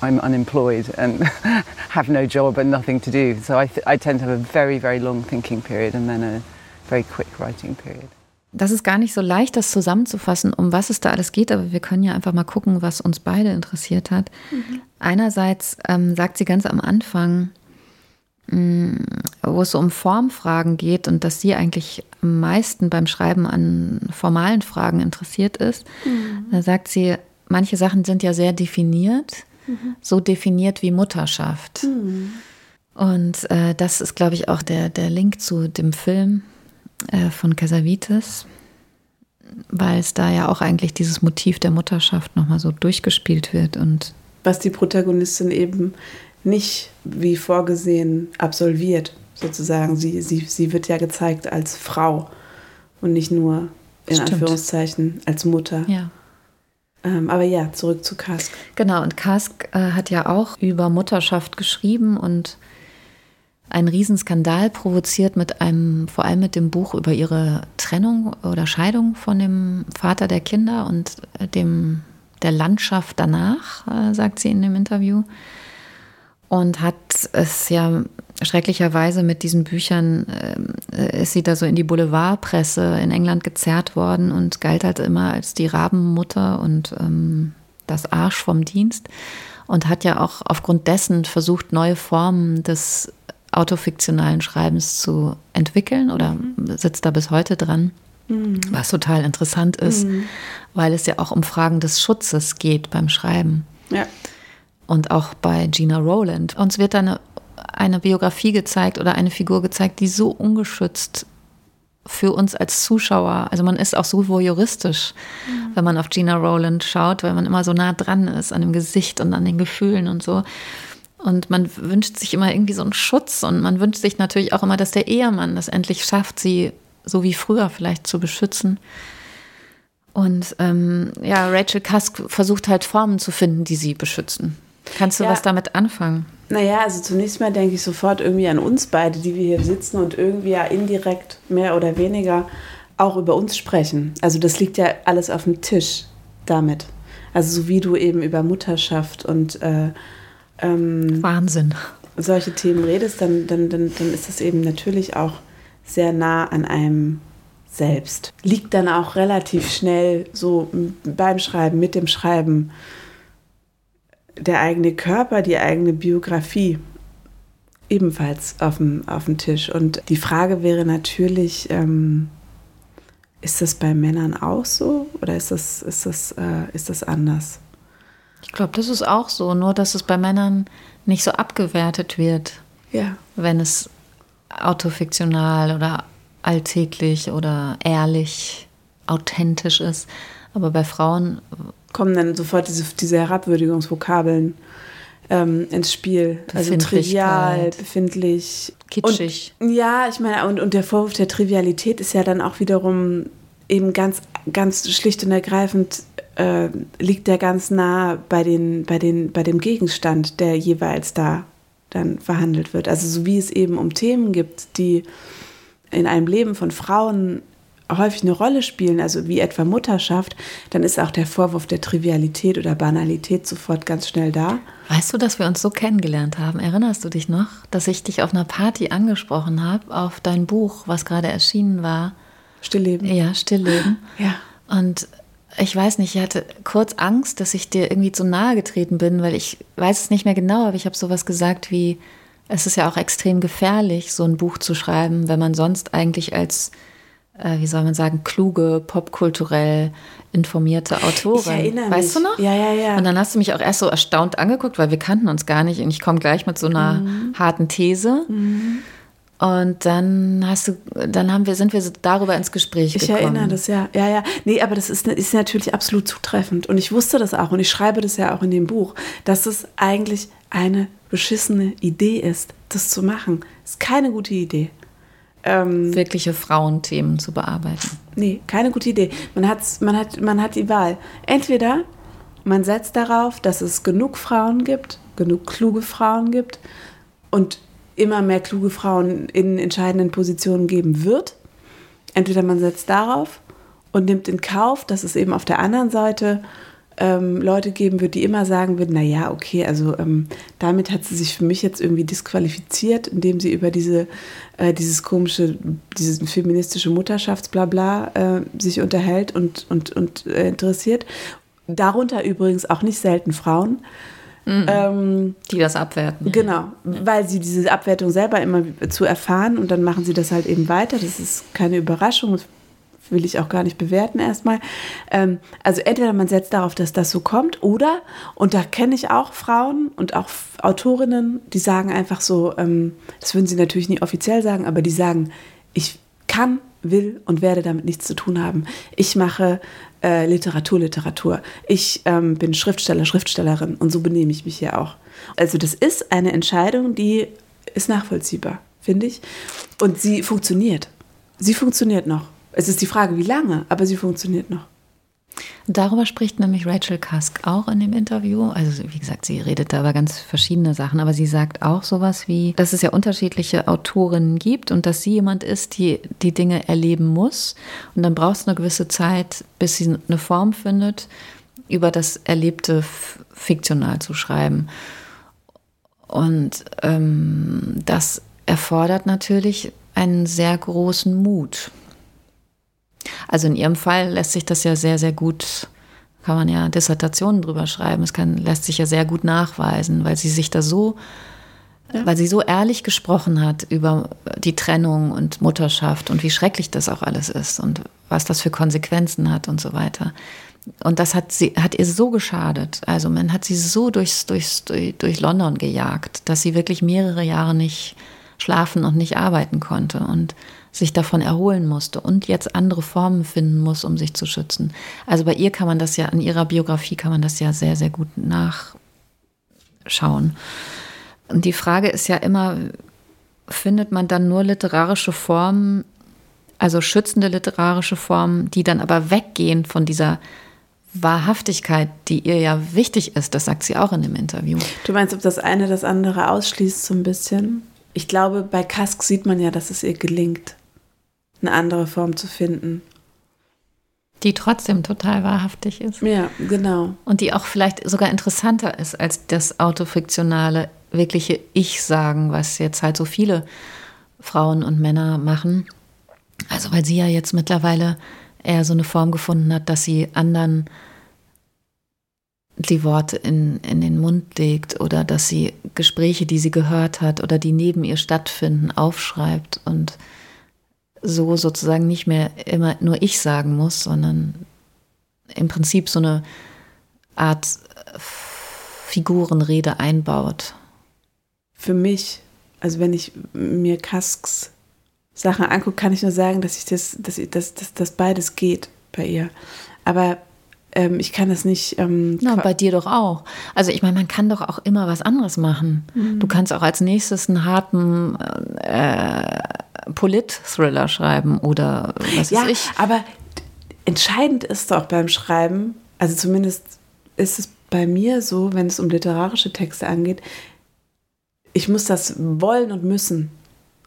I'm unemployed and have no job and nothing to do. So I, I tend to have a very, very long thinking period and then a very quick writing period. Das ist gar nicht so leicht, das zusammenzufassen, um was es da alles geht, aber wir können ja einfach mal gucken, was uns beide interessiert hat. Mhm. Einerseits ähm, sagt sie ganz am Anfang, wo es so um Formfragen geht und dass sie eigentlich am meisten beim Schreiben an formalen Fragen interessiert ist. Mhm. Da sagt sie, manche Sachen sind ja sehr definiert, mhm. so definiert wie Mutterschaft. Mhm. Und äh, das ist, glaube ich, auch der, der Link zu dem Film äh, von Casavites. weil es da ja auch eigentlich dieses Motiv der Mutterschaft nochmal so durchgespielt wird und was die Protagonistin eben nicht wie vorgesehen absolviert, sozusagen. Sie, sie, sie wird ja gezeigt als Frau und nicht nur in Stimmt. Anführungszeichen als Mutter. ja. Ähm, aber ja, zurück zu Kask. Genau, und Kask äh, hat ja auch über Mutterschaft geschrieben und einen Riesenskandal provoziert mit einem, vor allem mit dem Buch über ihre Trennung oder Scheidung von dem Vater der Kinder und äh, dem der Landschaft danach, äh, sagt sie in dem Interview. Und hat es ja schrecklicherweise mit diesen Büchern, äh, ist sie da so in die Boulevardpresse in England gezerrt worden und galt halt immer als die Rabenmutter und ähm, das Arsch vom Dienst. Und hat ja auch aufgrund dessen versucht, neue Formen des autofiktionalen Schreibens zu entwickeln oder sitzt da bis heute dran. Was total interessant ist, weil es ja auch um Fragen des Schutzes geht beim Schreiben Ja. Und auch bei Gina Rowland. Uns wird eine, eine Biografie gezeigt oder eine Figur gezeigt, die so ungeschützt für uns als Zuschauer, also man ist auch so voyeuristisch, wenn man auf Gina Rowland schaut, weil man immer so nah dran ist an dem Gesicht und an den Gefühlen und so. Und man wünscht sich immer irgendwie so einen Schutz und man wünscht sich natürlich auch immer, dass der Ehemann das endlich schafft, sie so wie früher vielleicht zu beschützen. Und ähm, ja, Rachel Cusk versucht halt Formen zu finden, die sie beschützen. Kannst du Ja. was damit anfangen? Naja, also zunächst mal denke ich sofort irgendwie an uns beide, die wir hier sitzen und irgendwie ja indirekt mehr oder weniger auch über uns sprechen. Also das liegt ja alles auf dem Tisch damit. Also so wie du eben über Mutterschaft und äh, ähm, Wahnsinn. solche Themen redest, dann, dann, dann, dann ist das eben natürlich auch sehr nah an einem selbst. Liegt dann auch relativ schnell so beim Schreiben, mit dem Schreiben, der eigene Körper, die eigene Biografie ebenfalls auf dem, auf dem Tisch. Und die Frage wäre natürlich, ähm, ist das bei Männern auch so oder ist das, ist das, äh, ist das anders? Ich glaube, das ist auch so, nur dass es bei Männern nicht so abgewertet wird, Ja. wenn es autofiktional oder alltäglich oder ehrlich, authentisch ist. Aber bei Frauen, kommen dann sofort diese, diese Herabwürdigungsvokabeln ähm, ins Spiel. Also trivial, befindlich. Kitschig. Und, ja, ich meine, und, und der Vorwurf der Trivialität ist ja dann auch wiederum eben ganz, ganz schlicht und ergreifend äh, liegt der ganz nah bei, den, bei, den, bei dem Gegenstand, der jeweils da dann verhandelt wird. Also so wie es eben um Themen gibt, die in einem Leben von Frauen häufig eine Rolle spielen, also wie etwa Mutterschaft, dann ist auch der Vorwurf der Trivialität oder Banalität sofort ganz schnell da. Weißt du, dass wir uns so kennengelernt haben? Erinnerst du dich noch, dass ich dich auf einer Party angesprochen habe auf dein Buch, was gerade erschienen war? Stillleben. Ja, Stillleben. Ja. Und ich weiß nicht, ich hatte kurz Angst, dass ich dir irgendwie zu nahe getreten bin, weil ich weiß es nicht mehr genau, aber ich habe sowas gesagt wie, es ist ja auch extrem gefährlich, so ein Buch zu schreiben, wenn man sonst eigentlich als, äh, wie soll man sagen, kluge, popkulturell informierte Autorin. Ich erinnere weißt mich. du noch? Ja, ja, ja. Und dann hast du mich auch erst so erstaunt angeguckt, weil wir kannten uns gar nicht und ich komme gleich mit so einer Mhm. harten These. Und dann hast du, dann haben wir, sind wir darüber ins Gespräch Ich gekommen. erinnere das, ja. Ja, ja. Nee, aber das ist, ist natürlich absolut zutreffend. Und ich wusste das auch und ich schreibe das ja auch in dem Buch, dass es eigentlich eine beschissene Idee ist, das zu machen. Ist keine gute Idee. Ähm, wirkliche Frauenthemen zu bearbeiten. Nee, keine gute Idee. Man, hat's, man, hat, man hat die Wahl. Entweder man setzt darauf, dass es genug Frauen gibt, genug kluge Frauen gibt und immer mehr kluge Frauen in entscheidenden Positionen geben wird. Entweder man setzt darauf und nimmt in Kauf, dass es eben auf der anderen Seite ähm, Leute geben wird, die immer sagen würden, naja, okay, also ähm, damit hat sie sich für mich jetzt irgendwie disqualifiziert, indem sie über diese, äh, dieses komische, dieses feministische Mutterschaftsblabla äh, sich unterhält und, und, und äh, interessiert. Darunter übrigens auch nicht selten Frauen. Ähm, Die das abwerten. Genau, weil sie diese Abwertung selber immer zu erfahren und dann machen sie das halt eben weiter. Das ist keine Überraschung, will ich auch gar nicht bewerten erstmal. Ähm, also entweder man setzt darauf, dass das so kommt oder, und da kenne ich auch Frauen und auch Autorinnen, die sagen einfach so, ähm, das würden sie natürlich nie offiziell sagen, aber die sagen, ich kann, will und werde damit nichts zu tun haben. Ich mache äh, Literatur, Literatur. Ich ähm, bin Schriftsteller, Schriftstellerin und so benehme ich mich hier auch. Also das ist eine Entscheidung, die ist nachvollziehbar, finde ich. Und sie funktioniert. Sie funktioniert noch. Es ist die Frage, wie lange, aber sie funktioniert noch. Darüber spricht nämlich Rachel Cusk auch in dem Interview. Also wie gesagt, sie redet da über ganz verschiedene Sachen, aber sie sagt auch sowas wie, dass es ja unterschiedliche Autorinnen gibt und dass sie jemand ist, die die Dinge erleben muss. Und dann braucht es eine gewisse Zeit, bis sie eine Form findet, über das Erlebte fiktional zu schreiben. Und ähm, das erfordert natürlich einen sehr großen Mut. Also in ihrem Fall lässt sich das ja sehr, sehr gut, kann man ja Dissertationen drüber schreiben. Es kann, lässt sich ja sehr gut nachweisen, weil sie sich da so, ja. weil sie so ehrlich gesprochen hat über die Trennung und Mutterschaft und wie schrecklich das auch alles ist und was das für Konsequenzen hat und so weiter. Und das hat, sie, hat ihr so geschadet. Also man hat sie so durchs, durchs, durch, durch London gejagt, dass sie wirklich mehrere Jahre nicht schlafen und nicht arbeiten konnte. Und sich davon erholen musste und jetzt andere Formen finden muss, um sich zu schützen. Also bei ihr kann man das ja, in ihrer Biografie kann man das ja sehr, sehr gut nachschauen. Und die Frage ist ja immer, findet man dann nur literarische Formen, also schützende literarische Formen, die dann aber weggehen von dieser Wahrhaftigkeit, die ihr ja wichtig ist, das sagt sie auch in dem Interview. Du meinst, ob das eine das andere ausschließt so ein bisschen? Ich glaube, bei Kask sieht man ja, dass es ihr gelingt eine andere Form zu finden. Die trotzdem total wahrhaftig ist. Ja, genau. Und die auch vielleicht sogar interessanter ist als das autofiktionale, wirkliche Ich-Sagen, was jetzt halt so viele Frauen und Männer machen. Also weil sie ja jetzt mittlerweile eher so eine Form gefunden hat, dass sie anderen die Worte in, in den Mund legt oder dass sie Gespräche, die sie gehört hat oder die neben ihr stattfinden, aufschreibt und so sozusagen nicht mehr immer nur ich sagen muss, sondern im Prinzip so eine Art Figurenrede einbaut. Für mich, also wenn ich mir Kasks Sachen angucke, kann ich nur sagen, dass ich das, dass, dass, dass, dass beides geht bei ihr. Aber ähm, ich kann das nicht. Ähm, Na, bei dir doch auch. Also ich meine, man kann doch auch immer was anderes machen. Mhm. Du kannst auch als nächstes einen harten äh, Polit-Thriller schreiben oder was ja, weiß ich. Aber entscheidend ist doch beim Schreiben, also zumindest ist es bei mir so, wenn es um literarische Texte angeht, ich muss das wollen und müssen.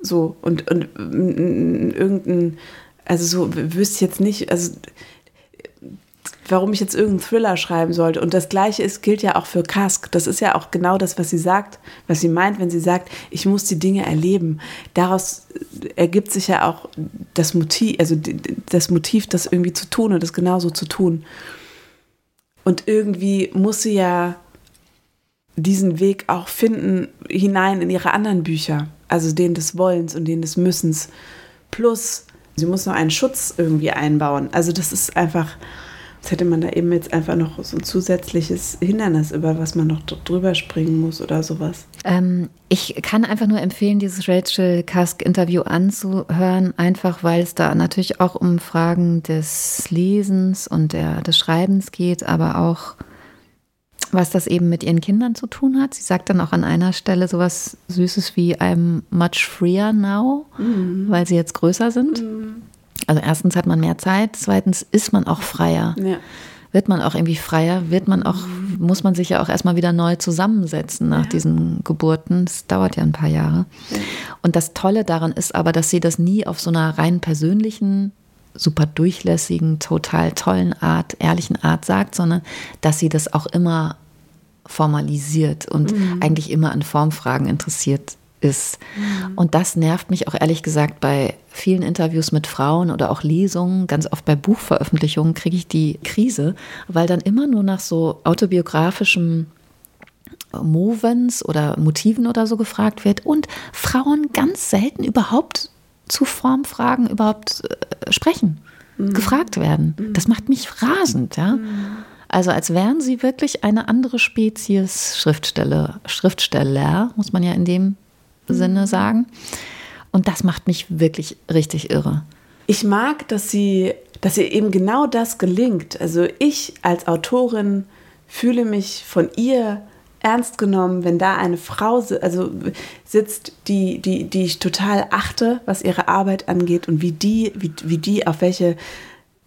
So, und, und irgendein, also so wüsste ich jetzt nicht, also warum ich jetzt irgendeinen Thriller schreiben sollte. Und das Gleiche ist, gilt ja auch für Kask. Das ist ja auch genau das, was sie sagt, was sie meint, wenn sie sagt, ich muss die Dinge erleben. Daraus ergibt sich ja auch das Motiv, also das Motiv, das irgendwie zu tun und das genauso zu tun. Und irgendwie muss sie ja diesen Weg auch finden hinein in ihre anderen Bücher, also den des Wollens und den des Müssens. Plus, sie muss noch einen Schutz irgendwie einbauen. Also das ist einfach, Jetzt hätte man da eben jetzt einfach noch so ein zusätzliches Hindernis, über was man noch drüber springen muss oder sowas. Ähm, ich kann einfach nur empfehlen, dieses Rachel Kask-Interview anzuhören, einfach weil es da natürlich auch um Fragen des Lesens und der, des Schreibens geht, aber auch was das eben mit ihren Kindern zu tun hat. Sie sagt dann auch an einer Stelle sowas Süßes wie I'm much freer now, mhm. weil sie jetzt größer sind. Mhm. Also erstens hat man mehr Zeit, zweitens ist man auch freier. Ja. Wird man auch irgendwie freier, wird man auch, muss man sich ja auch erstmal wieder neu zusammensetzen nach ja. diesen Geburten. Das dauert ja ein paar Jahre. Ja. Und das Tolle daran ist aber, dass sie das nie auf so einer rein persönlichen, super durchlässigen, total tollen Art, ehrlichen Art sagt, sondern dass sie das auch immer formalisiert und mhm. eigentlich immer an Formfragen interessiert ist. Mhm. Und das nervt mich auch ehrlich gesagt bei vielen Interviews mit Frauen oder auch Lesungen, ganz oft bei Buchveröffentlichungen kriege ich die Krise, weil dann immer nur nach so autobiografischem Movens oder Motiven oder so gefragt wird und Frauen ganz selten überhaupt zu Formfragen überhaupt äh, sprechen, mhm. gefragt werden. Mhm. Das macht mich rasend, ja. Mhm. Also als wären sie wirklich eine andere Spezies Schriftsteller, Schriftsteller, muss man ja in dem Sinne sagen. Und das macht mich wirklich richtig irre. Ich mag, dass sie, dass ihr eben genau das gelingt. Also ich als Autorin fühle mich von ihr ernst genommen, wenn da eine Frau also sitzt, die, die, die ich total achte, was ihre Arbeit angeht und wie die, wie, wie die auf welche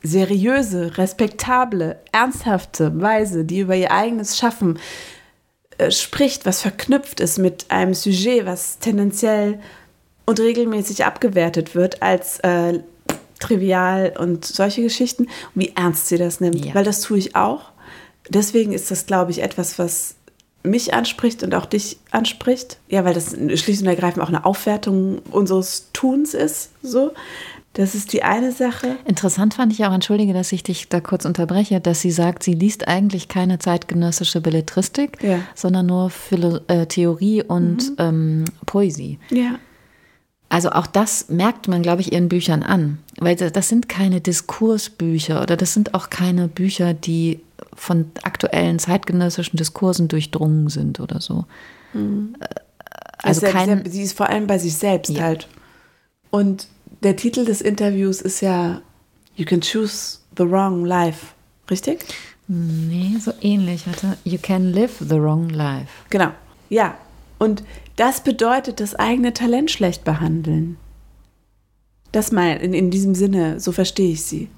seriöse, respektable, ernsthafte Weise, die über ihr eigenes Schaffen äh, spricht, was verknüpft ist mit einem Sujet, was tendenziell und regelmäßig abgewertet wird als äh, trivial und solche Geschichten, und wie ernst sie das nimmt, ja. weil das tue ich auch. Deswegen ist das, glaube ich, etwas, was mich anspricht und auch dich anspricht. Ja, weil das schlicht und ergreifend auch eine Aufwertung unseres Tuns ist. So. Das ist die eine Sache. Interessant fand ich auch, entschuldige, dass ich dich da kurz unterbreche, dass sie sagt, sie liest eigentlich keine zeitgenössische Belletristik, ja. sondern nur Philo äh, Theorie und mhm. ähm, Poesie. Ja. Also auch das merkt man, glaube ich, ihren Büchern an, weil das sind keine Diskursbücher oder das sind auch keine Bücher, die von aktuellen zeitgenössischen Diskursen durchdrungen sind oder so. Mhm. Also, also kein, sie ist vor allem bei sich selbst ja. halt. Und der Titel des Interviews ist ja You can choose the wrong life, richtig? Nee, so ähnlich. Warte. You can live the wrong life. Genau. Ja. Und das bedeutet das eigene Talent schlecht behandeln. Das mal in, in diesem Sinne, so verstehe ich sie.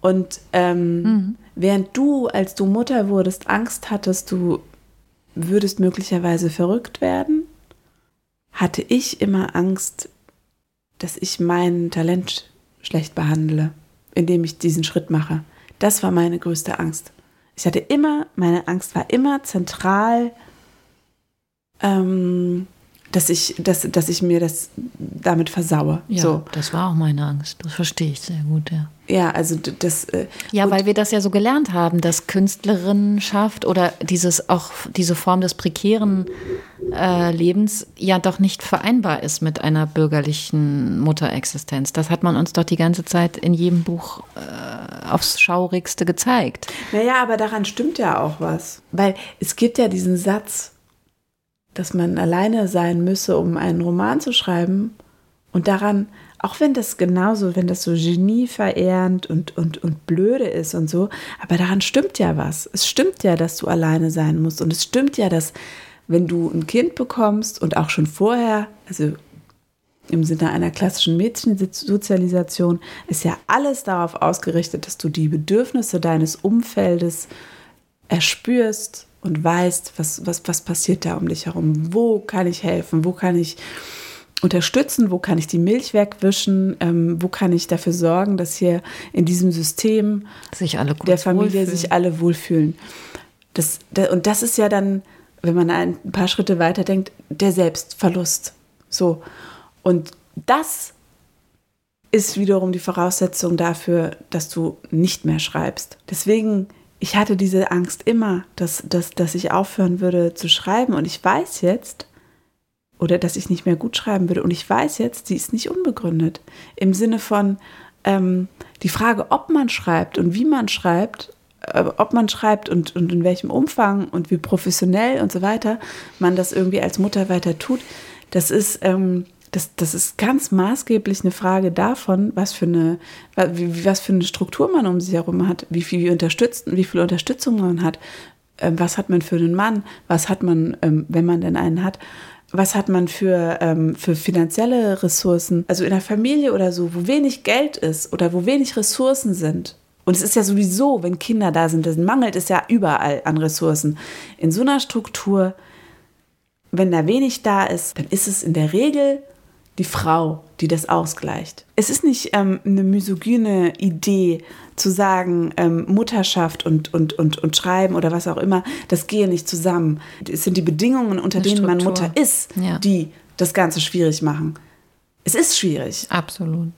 Und ähm, mhm. während du, als du Mutter wurdest, Angst hattest, du würdest möglicherweise verrückt werden, hatte ich immer Angst, dass ich mein Talent schlecht behandle, indem ich diesen Schritt mache. Das war meine größte Angst. Ich hatte immer, meine Angst war immer zentral ähm, dass ich, dass, dass ich mir das damit versaue. Ja, so. das war auch meine Angst. Das verstehe ich sehr gut, ja. Ja, also das. Äh, ja, weil wir das ja so gelernt haben, dass Künstlerinnenschaft oder dieses auch diese Form des prekären äh, Lebens ja doch nicht vereinbar ist mit einer bürgerlichen Mutterexistenz. Das hat man uns doch die ganze Zeit in jedem Buch äh, aufs Schaurigste gezeigt. Naja, aber daran stimmt ja auch was. Weil es gibt ja diesen Satz, dass man alleine sein müsse, um einen Roman zu schreiben. Und daran, auch wenn das genauso, wenn das so genieverehrend und, und, und blöde ist und so, aber daran stimmt ja was. Es stimmt ja, dass du alleine sein musst. Und es stimmt ja, dass wenn du ein Kind bekommst und auch schon vorher, also im Sinne einer klassischen Mädchensozialisation, ist ja alles darauf ausgerichtet, dass du die Bedürfnisse deines Umfeldes erspürst und weißt, was, was, was passiert da um dich herum. Wo kann ich helfen? Wo kann ich unterstützen? Wo kann ich die Milch wegwischen? Ähm, wo kann ich dafür sorgen, dass hier in diesem System der Familie wohlfühlen. sich alle wohlfühlen? Das, das, und das ist ja dann, wenn man ein paar Schritte weiter denkt, der Selbstverlust. So. Und das ist wiederum die Voraussetzung dafür, dass du nicht mehr schreibst. Deswegen ich hatte diese Angst immer, dass, dass, dass ich aufhören würde zu schreiben. Und ich weiß jetzt, oder dass ich nicht mehr gut schreiben würde. Und ich weiß jetzt, sie ist nicht unbegründet. Im Sinne von ähm, die Frage, ob man schreibt und wie man schreibt, äh, ob man schreibt und, und in welchem Umfang und wie professionell und so weiter man das irgendwie als Mutter weiter tut, das ist, ähm, das, das ist ganz maßgeblich eine Frage davon, was für eine, was für eine Struktur man um sich herum hat, wie viel, unterstützt, wie viel Unterstützung man hat, ähm, was hat man für einen Mann, was hat man, ähm, wenn man denn einen hat, was hat man für, ähm, für finanzielle Ressourcen, also in der Familie oder so, wo wenig Geld ist oder wo wenig Ressourcen sind. Und es ist ja sowieso, wenn Kinder da sind, dann mangelt es ja überall an Ressourcen. In so einer Struktur, wenn da wenig da ist, dann ist es in der Regel die Frau, die das ausgleicht. Es ist nicht ähm, eine misogyne Idee zu sagen, ähm, Mutterschaft und, und, und, und Schreiben oder was auch immer, das gehe nicht zusammen. Es sind die Bedingungen, unter denen man Mutter ist, ja. die das Ganze schwierig machen. Es ist schwierig. Absolut.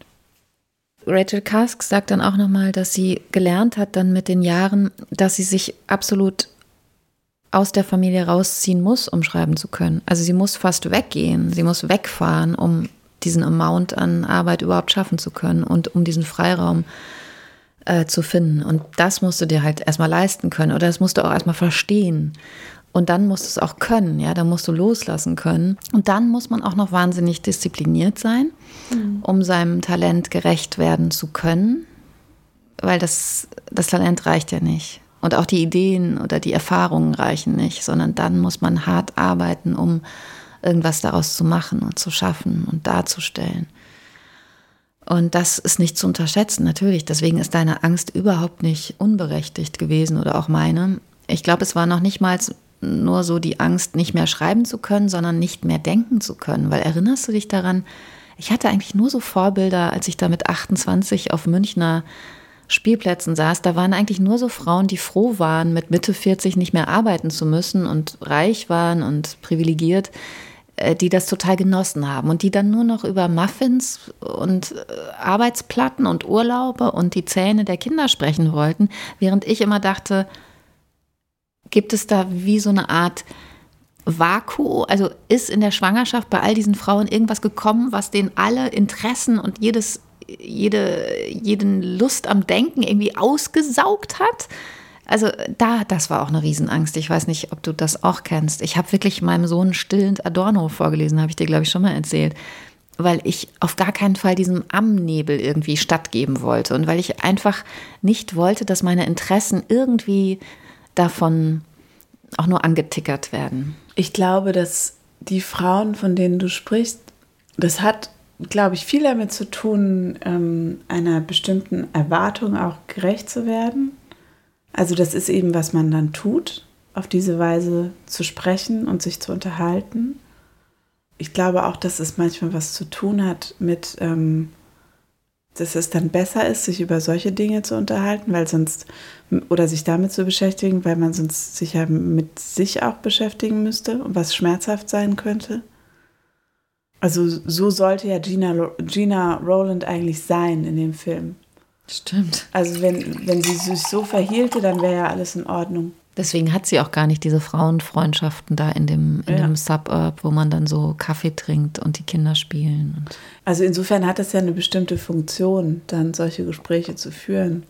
Rachel Kask sagt dann auch nochmal, dass sie gelernt hat dann mit den Jahren, dass sie sich absolut aus der Familie rausziehen muss, um schreiben zu können. Also sie muss fast weggehen, sie muss wegfahren, um diesen Amount an Arbeit überhaupt schaffen zu können und um diesen Freiraum äh, zu finden. Und das musst du dir halt erstmal leisten können oder das musst du auch erstmal verstehen. Und dann musst du es auch können, ja, da musst du loslassen können. Und dann muss man auch noch wahnsinnig diszipliniert sein, mhm. um seinem Talent gerecht werden zu können, weil das, das Talent reicht ja nicht. Und auch die Ideen oder die Erfahrungen reichen nicht, sondern dann muss man hart arbeiten, um irgendwas daraus zu machen und zu schaffen und darzustellen. Und das ist nicht zu unterschätzen, natürlich. Deswegen ist deine Angst überhaupt nicht unberechtigt gewesen oder auch meine. Ich glaube, es war noch nicht mal nur so die Angst, nicht mehr schreiben zu können, sondern nicht mehr denken zu können. Weil erinnerst du dich daran, ich hatte eigentlich nur so Vorbilder, als ich da mit 28 auf Münchner Spielplätzen saß, da waren eigentlich nur so Frauen, die froh waren, mit Mitte 40 nicht mehr arbeiten zu müssen und reich waren und privilegiert, äh, die das total genossen haben und die dann nur noch über Muffins und äh, Arbeitsplatten und Urlaube und die Zähne der Kinder sprechen wollten, während ich immer dachte, gibt es da wie so eine Art Vakuum, also ist in der Schwangerschaft bei all diesen Frauen irgendwas gekommen, was denen alle Interessen und jedes jede, jeden Lust am Denken irgendwie ausgesaugt hat. Also da, das war auch eine Riesenangst. Ich weiß nicht, ob du das auch kennst. Ich habe wirklich meinem Sohn stillend Adorno vorgelesen, habe ich dir, glaube ich, schon mal erzählt. Weil ich auf gar keinen Fall diesem Amnebel irgendwie stattgeben wollte. Und weil ich einfach nicht wollte, dass meine Interessen irgendwie davon auch nur angetickert werden. Ich glaube, dass die Frauen, von denen du sprichst, das hat glaube ich, viel damit zu tun, ähm, einer bestimmten Erwartung auch gerecht zu werden. Also das ist eben, was man dann tut, auf diese Weise zu sprechen und sich zu unterhalten. Ich glaube auch, dass es manchmal was zu tun hat mit, ähm, dass es dann besser ist, sich über solche Dinge zu unterhalten, weil sonst, oder sich damit zu beschäftigen, weil man sonst sich ja mit sich auch beschäftigen müsste, was schmerzhaft sein könnte. Also so sollte ja Gina, Gina Rowland eigentlich sein in dem Film. Stimmt. Also wenn, wenn sie sich so verhielte, dann wäre ja alles in Ordnung. Deswegen hat sie auch gar nicht diese Frauenfreundschaften da in dem, in ja. dem Suburb, wo man dann so Kaffee trinkt und die Kinder spielen. also insofern hat es ja eine bestimmte Funktion, dann solche Gespräche zu führen,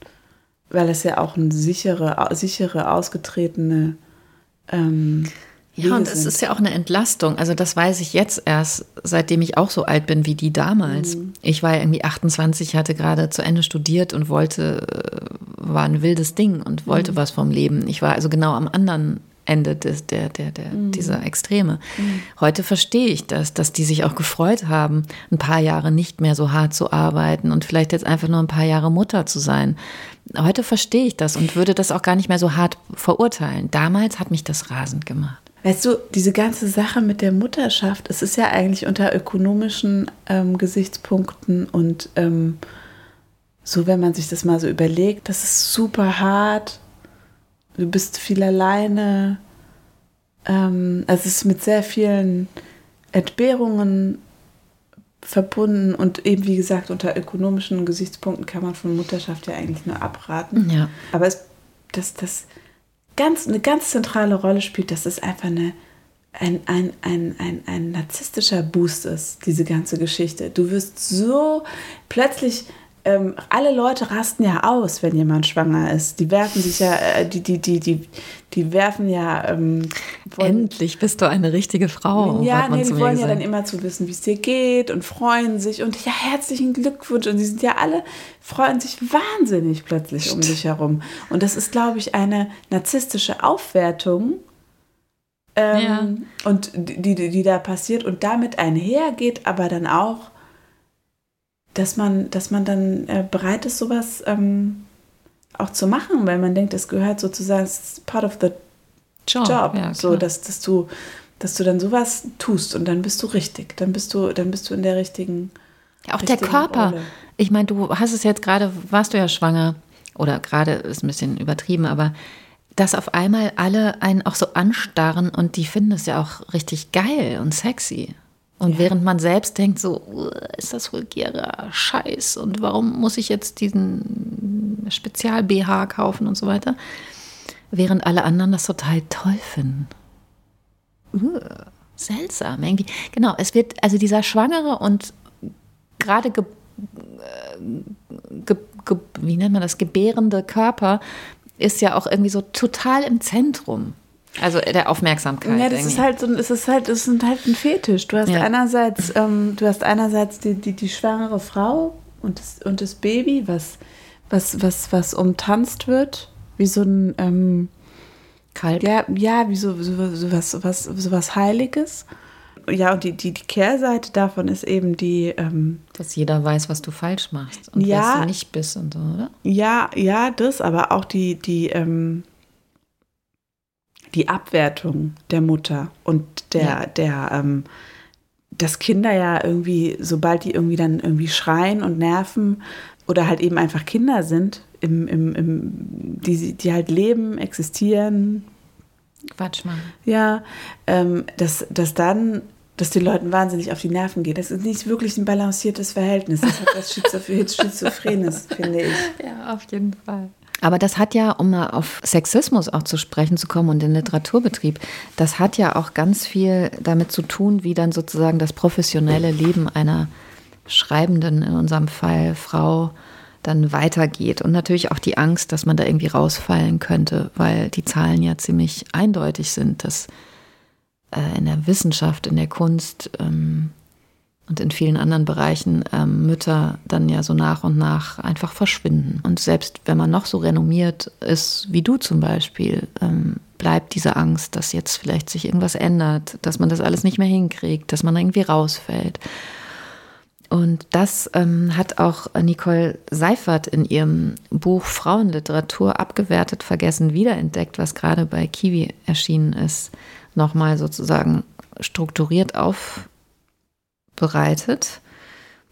weil es ja auch eine sichere, sichere ausgetretene ähm, ja, und es ist ja auch eine Entlastung. Also das weiß ich jetzt erst, seitdem ich auch so alt bin wie die damals. Mhm. Ich war ja irgendwie 28, hatte gerade zu Ende studiert und wollte, äh, war ein wildes Ding und wollte mhm. was vom Leben. Ich war also genau am anderen Ende des, der, der, der, mhm. dieser Extreme. Mhm. Heute verstehe ich das, dass die sich auch gefreut haben, ein paar Jahre nicht mehr so hart zu arbeiten und vielleicht jetzt einfach nur ein paar Jahre Mutter zu sein. Heute verstehe ich das und würde das auch gar nicht mehr so hart verurteilen. Damals hat mich das rasend gemacht. Weißt du, diese ganze Sache mit der Mutterschaft, es ist ja eigentlich unter ökonomischen ähm, Gesichtspunkten und ähm, so, wenn man sich das mal so überlegt, das ist super hart. Du bist viel alleine. Ähm, also es ist mit sehr vielen Entbehrungen verbunden und eben wie gesagt unter ökonomischen Gesichtspunkten kann man von Mutterschaft ja eigentlich nur abraten. Ja. Aber es, das, das, ganz, eine ganz zentrale Rolle spielt, dass es einfach eine, ein, ein, ein, ein, ein narzisstischer Boost ist, diese ganze Geschichte. Du wirst so plötzlich ähm, alle Leute rasten ja aus, wenn jemand schwanger ist. Die werfen sich ja, äh, die, die, die, die, die werfen ja. Ähm, Endlich bist du eine richtige Frau. Ja, nee, die wollen ja dann immer zu wissen, wie es dir geht und freuen sich und ja, herzlichen Glückwunsch. Und die sind ja alle, freuen sich wahnsinnig plötzlich Stimmt. um dich herum. Und das ist, glaube ich, eine narzisstische Aufwertung. Ähm, ja. Und die, die, die da passiert und damit einhergeht, aber dann auch dass man, dass man dann äh, bereit ist, sowas ähm, auch zu machen, weil man denkt, es gehört sozusagen, es ist part of the job. job ja, so, dass, dass du, dass du dann sowas tust und dann bist du richtig, dann bist du, dann bist du in der richtigen. Ja, auch der Körper. Rolle. Ich meine, du hast es jetzt gerade, warst du ja schwanger oder gerade ist ein bisschen übertrieben, aber dass auf einmal alle einen auch so anstarren und die finden es ja auch richtig geil und sexy. Und ja. während man selbst denkt, so, ist das vulgärer Scheiß und warum muss ich jetzt diesen Spezial-BH kaufen und so weiter, während alle anderen das total toll finden. Uh, seltsam, irgendwie. Genau, es wird, also dieser schwangere und gerade ge, ge, ge, wie nennt man das, gebärende Körper ist ja auch irgendwie so total im Zentrum. Also der Aufmerksamkeit. Ja, das irgendwie. ist halt so, es ist halt, es ist halt ein Fetisch. Du hast Ja. einerseits, ähm, du hast einerseits die, die, die schwangere Frau und das, und das Baby, was, was, was, was umtanzt wird, wie so ein, ähm, Kalb. ja, ja, wie so, so, so, was, was, so was Heiliges. Ja, und die, die, die Kehrseite davon ist eben die, ähm, Dass jeder weiß, was du falsch machst und Ja. wer du nicht bist und so, oder? Ja, ja, das, aber auch die, die, ähm, die Abwertung der Mutter und der, Ja. der, ähm, dass Kinder ja irgendwie, sobald die irgendwie dann irgendwie schreien und nerven oder halt eben einfach Kinder sind, im, im, im, die, die halt leben, existieren, Quatsch, Mann. ja, ähm, dass, dass dann, dass den Leuten wahnsinnig auf die Nerven geht. Das ist nicht wirklich ein balanciertes Verhältnis. Das hat was Schizoph- Schizophrenes, finde ich. Ja, auf jeden Fall. Aber das hat ja, um mal auf Sexismus auch zu sprechen zu kommen und den Literaturbetrieb, das hat ja auch ganz viel damit zu tun, wie dann sozusagen das professionelle Leben einer Schreibenden, in unserem Fall Frau, dann weitergeht. Und natürlich auch die Angst, dass man da irgendwie rausfallen könnte, weil die Zahlen ja ziemlich eindeutig sind, dass äh, in der Wissenschaft, in der Kunst ähm, und in vielen anderen Bereichen ähm, Mütter dann ja so nach und nach einfach verschwinden. Und selbst wenn man noch so renommiert ist, wie du zum Beispiel, ähm, bleibt diese Angst, dass jetzt vielleicht sich irgendwas ändert, dass man das alles nicht mehr hinkriegt, dass man irgendwie rausfällt. Und das ähm, hat auch Nicole Seifert in ihrem Buch Frauenliteratur abgewertet, vergessen, wiederentdeckt, was gerade bei Kiwi erschienen ist, nochmal sozusagen strukturiert aufbereitet.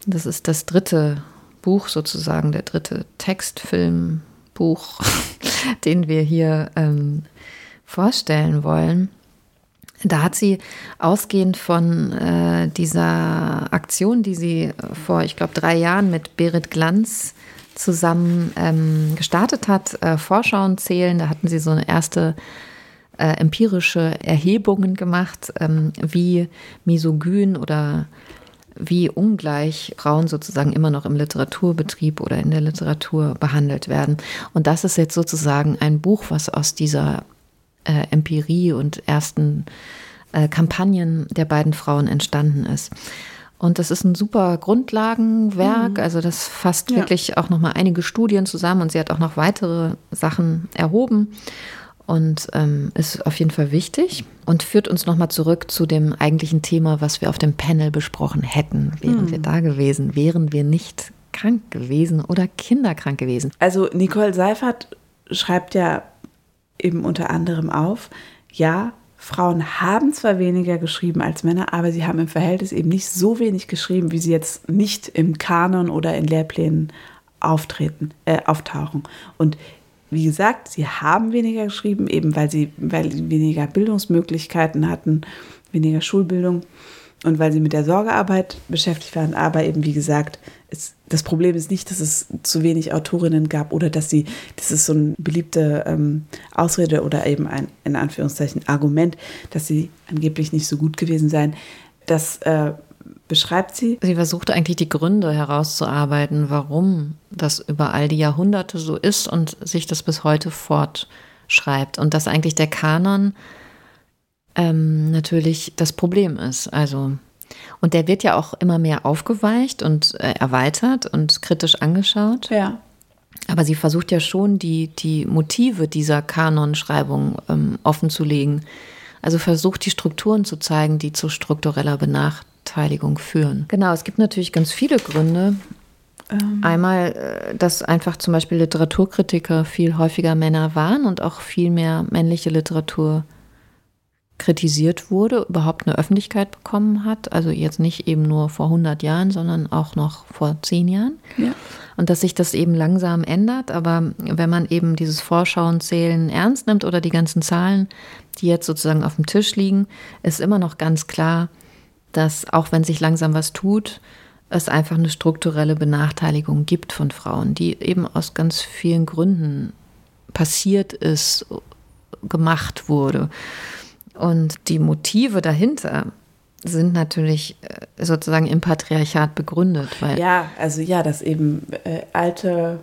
Das ist das dritte Buch sozusagen, der dritte Textfilmbuch, den wir hier ähm, vorstellen wollen. Da hat sie ausgehend von äh, dieser Aktion, die sie vor, ich glaube, drei Jahren mit Berit Glanz zusammen ähm, gestartet hat, äh, Vorschauen zählen. Da hatten sie so eine erste äh, empirische Erhebungen gemacht, ähm, wie misogyn oder wie ungleich Frauen sozusagen immer noch im Literaturbetrieb oder in der Literatur behandelt werden. Und das ist jetzt sozusagen ein Buch, was aus dieser äh, Empirie und ersten äh, Kampagnen der beiden Frauen entstanden ist. Und das ist ein super Grundlagenwerk, also das fasst Ja. wirklich auch noch mal einige Studien zusammen und sie hat auch noch weitere Sachen erhoben und ähm, ist auf jeden Fall wichtig und führt uns noch mal zurück zu dem eigentlichen Thema, was wir auf dem Panel besprochen hätten, wären wir da gewesen, wären wir nicht krank gewesen oder kinderkrank gewesen. Also Nicole Seifert schreibt ja eben unter anderem auf, ja, Frauen haben zwar weniger geschrieben als Männer, aber sie haben im Verhältnis eben nicht so wenig geschrieben, wie sie jetzt nicht im Kanon oder in Lehrplänen auftreten, äh, auftauchen. Und wie gesagt, sie haben weniger geschrieben, eben weil sie, weil sie weniger Bildungsmöglichkeiten hatten, weniger Schulbildung und weil sie mit der Sorgearbeit beschäftigt waren. Aber eben, wie gesagt, es, das Problem ist nicht, dass es zu wenig Autorinnen gab oder dass sie, das ist so eine beliebte ähm, Ausrede oder eben ein, in Anführungszeichen, Argument, dass sie angeblich nicht so gut gewesen seien. Das äh, beschreibt sie. Sie versuchte eigentlich die Gründe herauszuarbeiten, warum das über all die Jahrhunderte so ist und sich das bis heute fortschreibt. Und dass eigentlich der Kanon ähm, natürlich das Problem ist. Also, und der wird ja auch immer mehr aufgeweicht und äh, erweitert und kritisch angeschaut. Ja. Aber sie versucht ja schon, die, die Motive dieser Kanonschreibung ähm, offenzulegen. Also versucht, die Strukturen zu zeigen, die zu struktureller Benachteiligung führen. Genau, es gibt natürlich ganz viele Gründe. Einmal, äh, dass einfach zum Beispiel Literaturkritiker viel häufiger Männer waren und auch viel mehr männliche Literatur kritisiert wurde, überhaupt eine Öffentlichkeit bekommen hat. Also jetzt nicht eben nur vor 100 Jahren, sondern auch noch vor 10 Jahren. Ja. Und dass sich das eben langsam ändert. Aber wenn man eben dieses Vorschauen, Zählen ernst nimmt oder die ganzen Zahlen, die jetzt sozusagen auf dem Tisch liegen, ist immer noch ganz klar, dass auch wenn sich langsam was tut, es einfach eine strukturelle Benachteiligung gibt von Frauen, die eben aus ganz vielen Gründen passiert ist, gemacht wurde. Und die Motive dahinter sind natürlich äh, sozusagen im Patriarchat begründet, Ja, also ja, dass eben äh, alte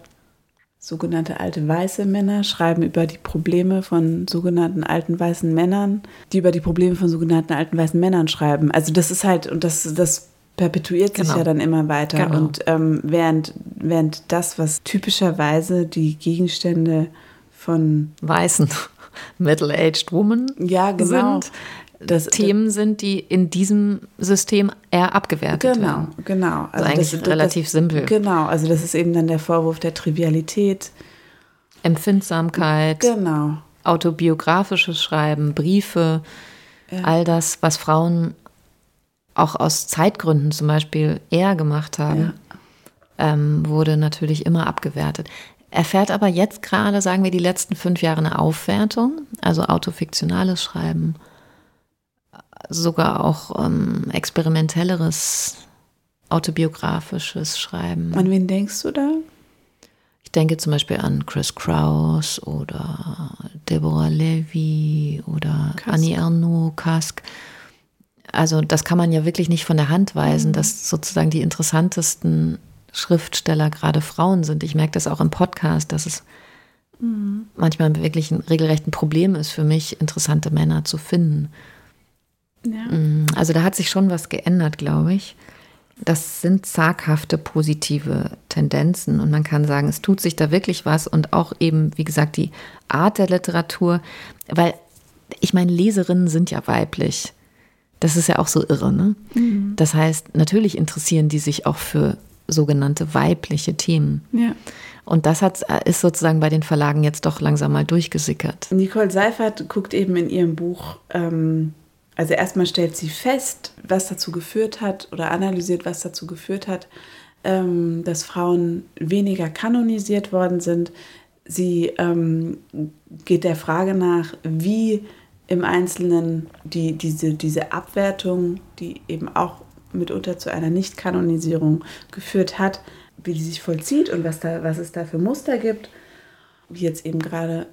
sogenannte alte weiße Männer schreiben über die Probleme von sogenannten alten weißen Männern, die über die Probleme von sogenannten alten weißen Männern schreiben. Also das ist halt, und das, das perpetuiert sich Genau. ja dann immer weiter. Genau. Und ähm, während, während das, was typischerweise die Gegenstände von, Weißen Middle-aged Woman ja genau, sind, das, Themen sind, die in diesem System eher abgewertet Genau, werden. genau. Also eigentlich relativ simpel. Genau, also das ist eben dann der Vorwurf der Trivialität. Empfindsamkeit, Genau. autobiografisches Schreiben, Briefe, all das, was Frauen auch aus Zeitgründen zum Beispiel eher gemacht haben, ähm, wurde natürlich immer abgewertet. Erfährt aber jetzt gerade, sagen wir, die letzten fünf Jahre eine Aufwertung, also autofiktionales Schreiben, sogar auch ähm, experimentelleres autobiografisches Schreiben. An wen denkst du da? Ich denke zum Beispiel an Chris Kraus oder Deborah Levy oder Kask. Annie Ernaux, Kask. Also das kann man ja wirklich nicht von der Hand Mhm. weisen, dass sozusagen die interessantesten Schriftsteller gerade Frauen sind. Ich merke das auch im Podcast, dass es Mhm. manchmal wirklich ein regelrecht ein Problem ist für mich, interessante Männer zu finden. Ja. Mm, Also da hat sich schon was geändert, glaube ich. Das sind zaghafte positive Tendenzen und man kann sagen, es tut sich da wirklich was und auch eben, wie gesagt, die Art der Literatur, weil ich meine, Leserinnen sind ja weiblich. Das ist ja auch so irre, ne? Das heißt, natürlich interessieren die sich auch für sogenannte weibliche Themen. ja. Und das hat, ist sozusagen bei den Verlagen jetzt doch langsam mal durchgesickert. Nicole Seifert guckt eben in ihrem Buch, ähm, also erstmal stellt sie fest, was dazu geführt hat oder analysiert, was dazu geführt hat, ähm, dass Frauen weniger kanonisiert worden sind. Sie ähm, geht der Frage nach, wie im Einzelnen die, diese, diese Abwertung, die eben auch mitunter zu einer Nicht-Kanonisierung geführt hat, wie die sich vollzieht und was, da, was es da für Muster gibt wie jetzt eben gerade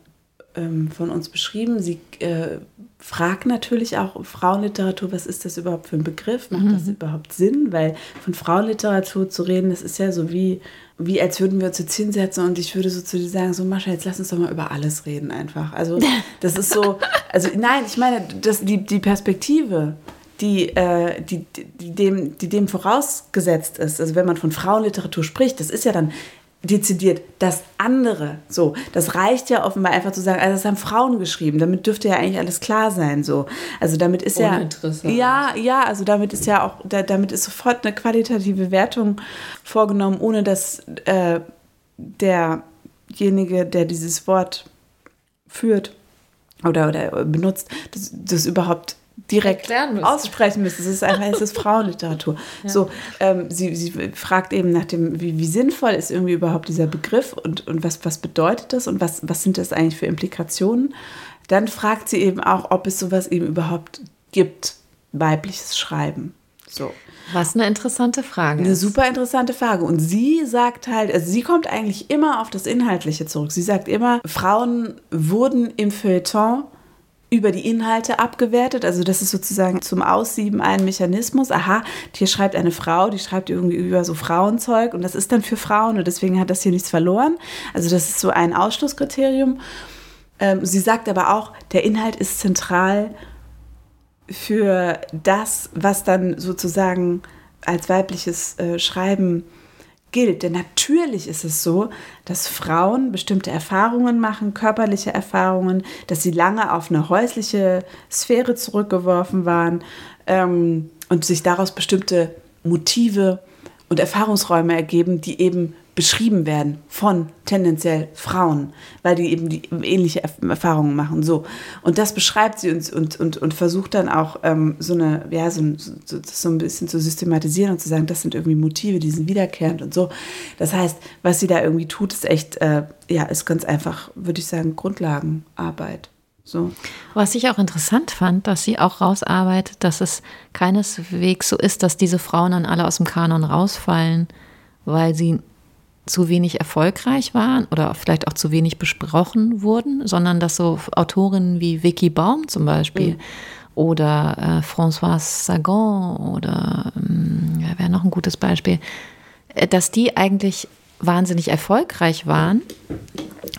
ähm, von uns beschrieben. Sie äh, fragt natürlich auch Frauenliteratur, was ist das überhaupt für ein Begriff? Macht das überhaupt Sinn? Weil von Frauenliteratur zu reden, das ist ja so wie, wie als würden wir uns jetzt hinsetzen und ich würde so zu dir sagen, so Mascha, jetzt lass uns doch mal über alles reden einfach. Also das ist so, also nein, ich meine, das, die, die Perspektive, die, äh, die, die, dem, die dem vorausgesetzt ist, also wenn man von Frauenliteratur spricht, das ist ja dann dezidiert das andere. So, das reicht ja offenbar einfach zu sagen, also das haben Frauen geschrieben. Damit dürfte ja eigentlich alles klar sein. So, also damit ist ja ja, ja, also damit ist ja auch, da, damit ist sofort eine qualitative Wertung vorgenommen, ohne dass äh, derjenige, der dieses Wort führt oder, oder benutzt, das, das überhaupt direkt aussprechen müsste. Es ist einfach, es ist Frauenliteratur. So, ähm, sie, sie fragt eben nach dem, wie, wie sinnvoll ist irgendwie überhaupt dieser Begriff und, und was, was bedeutet das und was, was sind das eigentlich für Implikationen. Dann fragt sie eben auch, ob es sowas eben überhaupt gibt, weibliches Schreiben. So. Was eine interessante Frage. Eine super interessante Frage. Und sie sagt halt, also sie kommt eigentlich immer auf das Inhaltliche zurück. Sie sagt immer, Frauen wurden im Feuilleton über die Inhalte abgewertet. Also das ist sozusagen zum Aussieben ein Mechanismus. Aha, hier schreibt eine Frau, die schreibt irgendwie über so Frauenzeug und das ist dann für Frauen und deswegen hat das hier nichts verloren. Also das ist so ein Ausschlusskriterium. Ähm, sie sagt aber auch, der Inhalt ist zentral für das, was dann sozusagen als weibliches äh, Schreiben gilt. Denn natürlich ist es so, dass Frauen bestimmte Erfahrungen machen, körperliche Erfahrungen, dass sie lange auf eine häusliche Sphäre zurückgeworfen waren ähm, und sich daraus bestimmte Motive und Erfahrungsräume ergeben, die eben beschrieben werden von tendenziell Frauen, weil die eben die ähnliche Erf- Erfahrungen machen. So. Und das beschreibt sie uns und, und, und versucht dann auch ähm, so eine, ja, so, ein- so, so ein bisschen zu systematisieren und zu sagen, das sind irgendwie Motive, die sind wiederkehrend und so. Das heißt, was sie da irgendwie tut, ist echt, äh, ja, ist ganz einfach, würde ich sagen, Grundlagenarbeit. So. Was ich auch interessant fand, dass sie auch rausarbeitet, dass es keineswegs so ist, dass diese Frauen dann alle aus dem Kanon rausfallen, weil sie zu wenig erfolgreich waren oder vielleicht auch zu wenig besprochen wurden, sondern dass so Autorinnen wie Vicky Baum zum Beispiel oder äh, Françoise Sagan oder ähm, ja, wäre noch ein gutes Beispiel, äh, dass die eigentlich wahnsinnig erfolgreich waren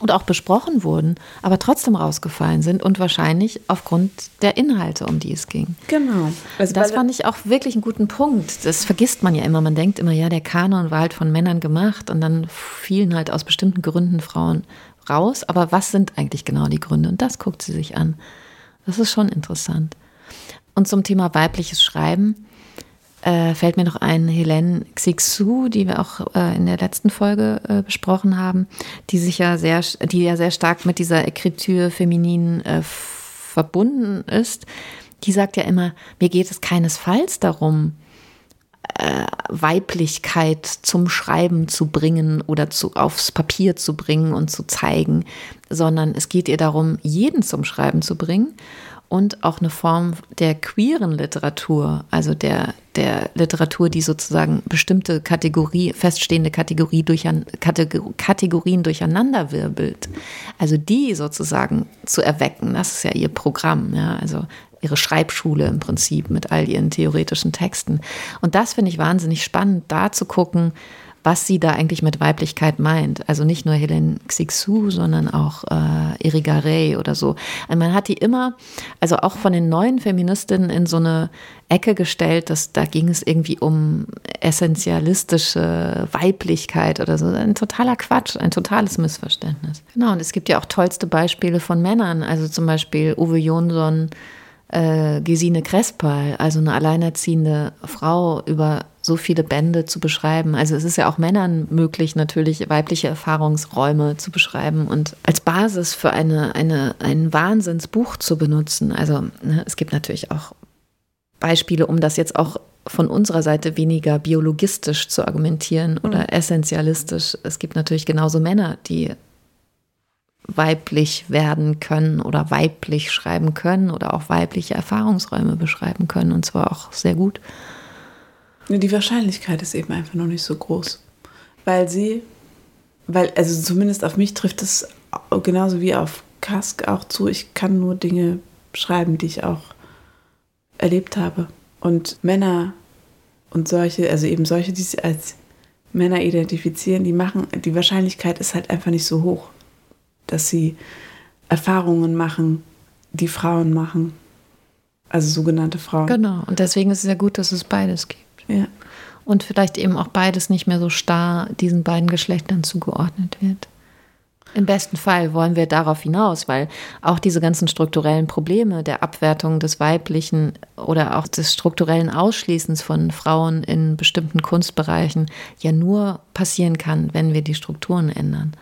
und auch besprochen wurden, aber trotzdem rausgefallen sind und wahrscheinlich aufgrund der Inhalte, um die es ging. Genau. Also das fand ich auch wirklich einen guten Punkt. Das vergisst man ja immer. Man denkt immer, ja, der Kanon war halt von Männern gemacht und dann fielen halt aus bestimmten Gründen Frauen raus. Aber was sind eigentlich genau die Gründe? Und das guckt sie sich an. Das ist schon interessant. Und zum Thema weibliches Schreiben äh, fällt mir noch ein Helene Xixu, die wir auch äh, in der letzten Folge äh, besprochen haben, die sich ja sehr, die ja sehr stark mit dieser Ekritur feminin äh, verbunden ist. Die sagt ja immer, mir geht es keinesfalls darum, äh, Weiblichkeit zum Schreiben zu bringen oder zu, aufs Papier zu bringen und zu zeigen, sondern es geht ihr darum, jeden zum Schreiben zu bringen und auch eine Form der queeren Literatur, also der, der Literatur, die sozusagen bestimmte Kategorie, feststehende Kategorie durch, Kategorien durcheinanderwirbelt. Also die sozusagen zu erwecken, das ist ja ihr Programm, ja, also ihre Schreibschule im Prinzip mit all ihren theoretischen Texten. Und das finde ich wahnsinnig spannend, da zu gucken, was sie da eigentlich mit Weiblichkeit meint. Also nicht nur Helen Xixu, sondern auch äh, Erika Ray oder so. Und man hat die immer, also auch von den neuen Feministinnen in so eine Ecke gestellt, dass da ging es irgendwie um essentialistische Weiblichkeit oder so. Ein totaler Quatsch, ein totales Missverständnis. Genau, und es gibt ja auch tollste Beispiele von Männern, also zum Beispiel Uwe Jonsson, äh, Gesine Krespal, also eine alleinerziehende Frau über so viele Bände zu beschreiben. Also es ist ja auch Männern möglich, natürlich weibliche Erfahrungsräume zu beschreiben und als Basis für eine, eine, ein Wahnsinnsbuch zu benutzen. Also ne, es gibt natürlich auch Beispiele, um das jetzt auch von unserer Seite weniger biologistisch zu argumentieren oder mhm. essentialistisch. Es gibt natürlich genauso Männer, die weiblich werden können oder weiblich schreiben können oder auch weibliche Erfahrungsräume beschreiben können und zwar auch sehr gut. Die Wahrscheinlichkeit ist eben einfach noch nicht so groß. Weil sie, weil, also zumindest auf mich trifft es genauso wie auf Kask auch zu. Ich kann nur Dinge schreiben, die ich auch erlebt habe. Und Männer und solche, also eben solche, die sich als Männer identifizieren, die machen, die Wahrscheinlichkeit ist halt einfach nicht so hoch, dass sie Erfahrungen machen, die Frauen machen. Also sogenannte Frauen. Genau. Und deswegen ist es ja gut, dass es beides gibt. Ja. Und vielleicht eben auch beides nicht mehr so starr diesen beiden Geschlechtern zugeordnet wird. Im besten Fall wollen wir darauf hinaus, weil auch diese ganzen strukturellen Probleme der Abwertung des Weiblichen oder auch des strukturellen Ausschließens von Frauen in bestimmten Kunstbereichen ja nur passieren kann, wenn wir die Strukturen ändern.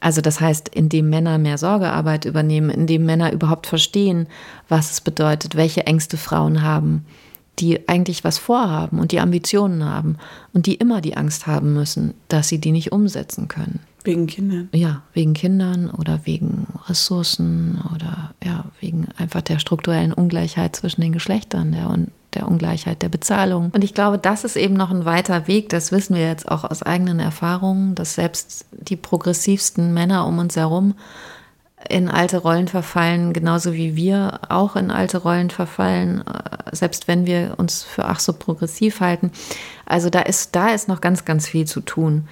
Also das heißt, indem Männer mehr Sorgearbeit übernehmen, indem Männer überhaupt verstehen, was es bedeutet, welche Ängste Frauen haben, die eigentlich was vorhaben und die Ambitionen haben und die immer die Angst haben müssen, dass sie die nicht umsetzen können. Wegen Kindern. Ja, wegen Kindern oder wegen Ressourcen oder ja, wegen einfach der strukturellen Ungleichheit zwischen den Geschlechtern der, und der Ungleichheit der Bezahlung. Und ich glaube, das ist eben noch ein weiter Weg, das wissen wir jetzt auch aus eigenen Erfahrungen, dass selbst die progressivsten Männer um uns herum in alte Rollen verfallen, genauso wie wir auch in alte Rollen verfallen, äh, selbst wenn wir uns für ach so progressiv halten. Also da ist, da ist noch ganz, ganz viel zu tun.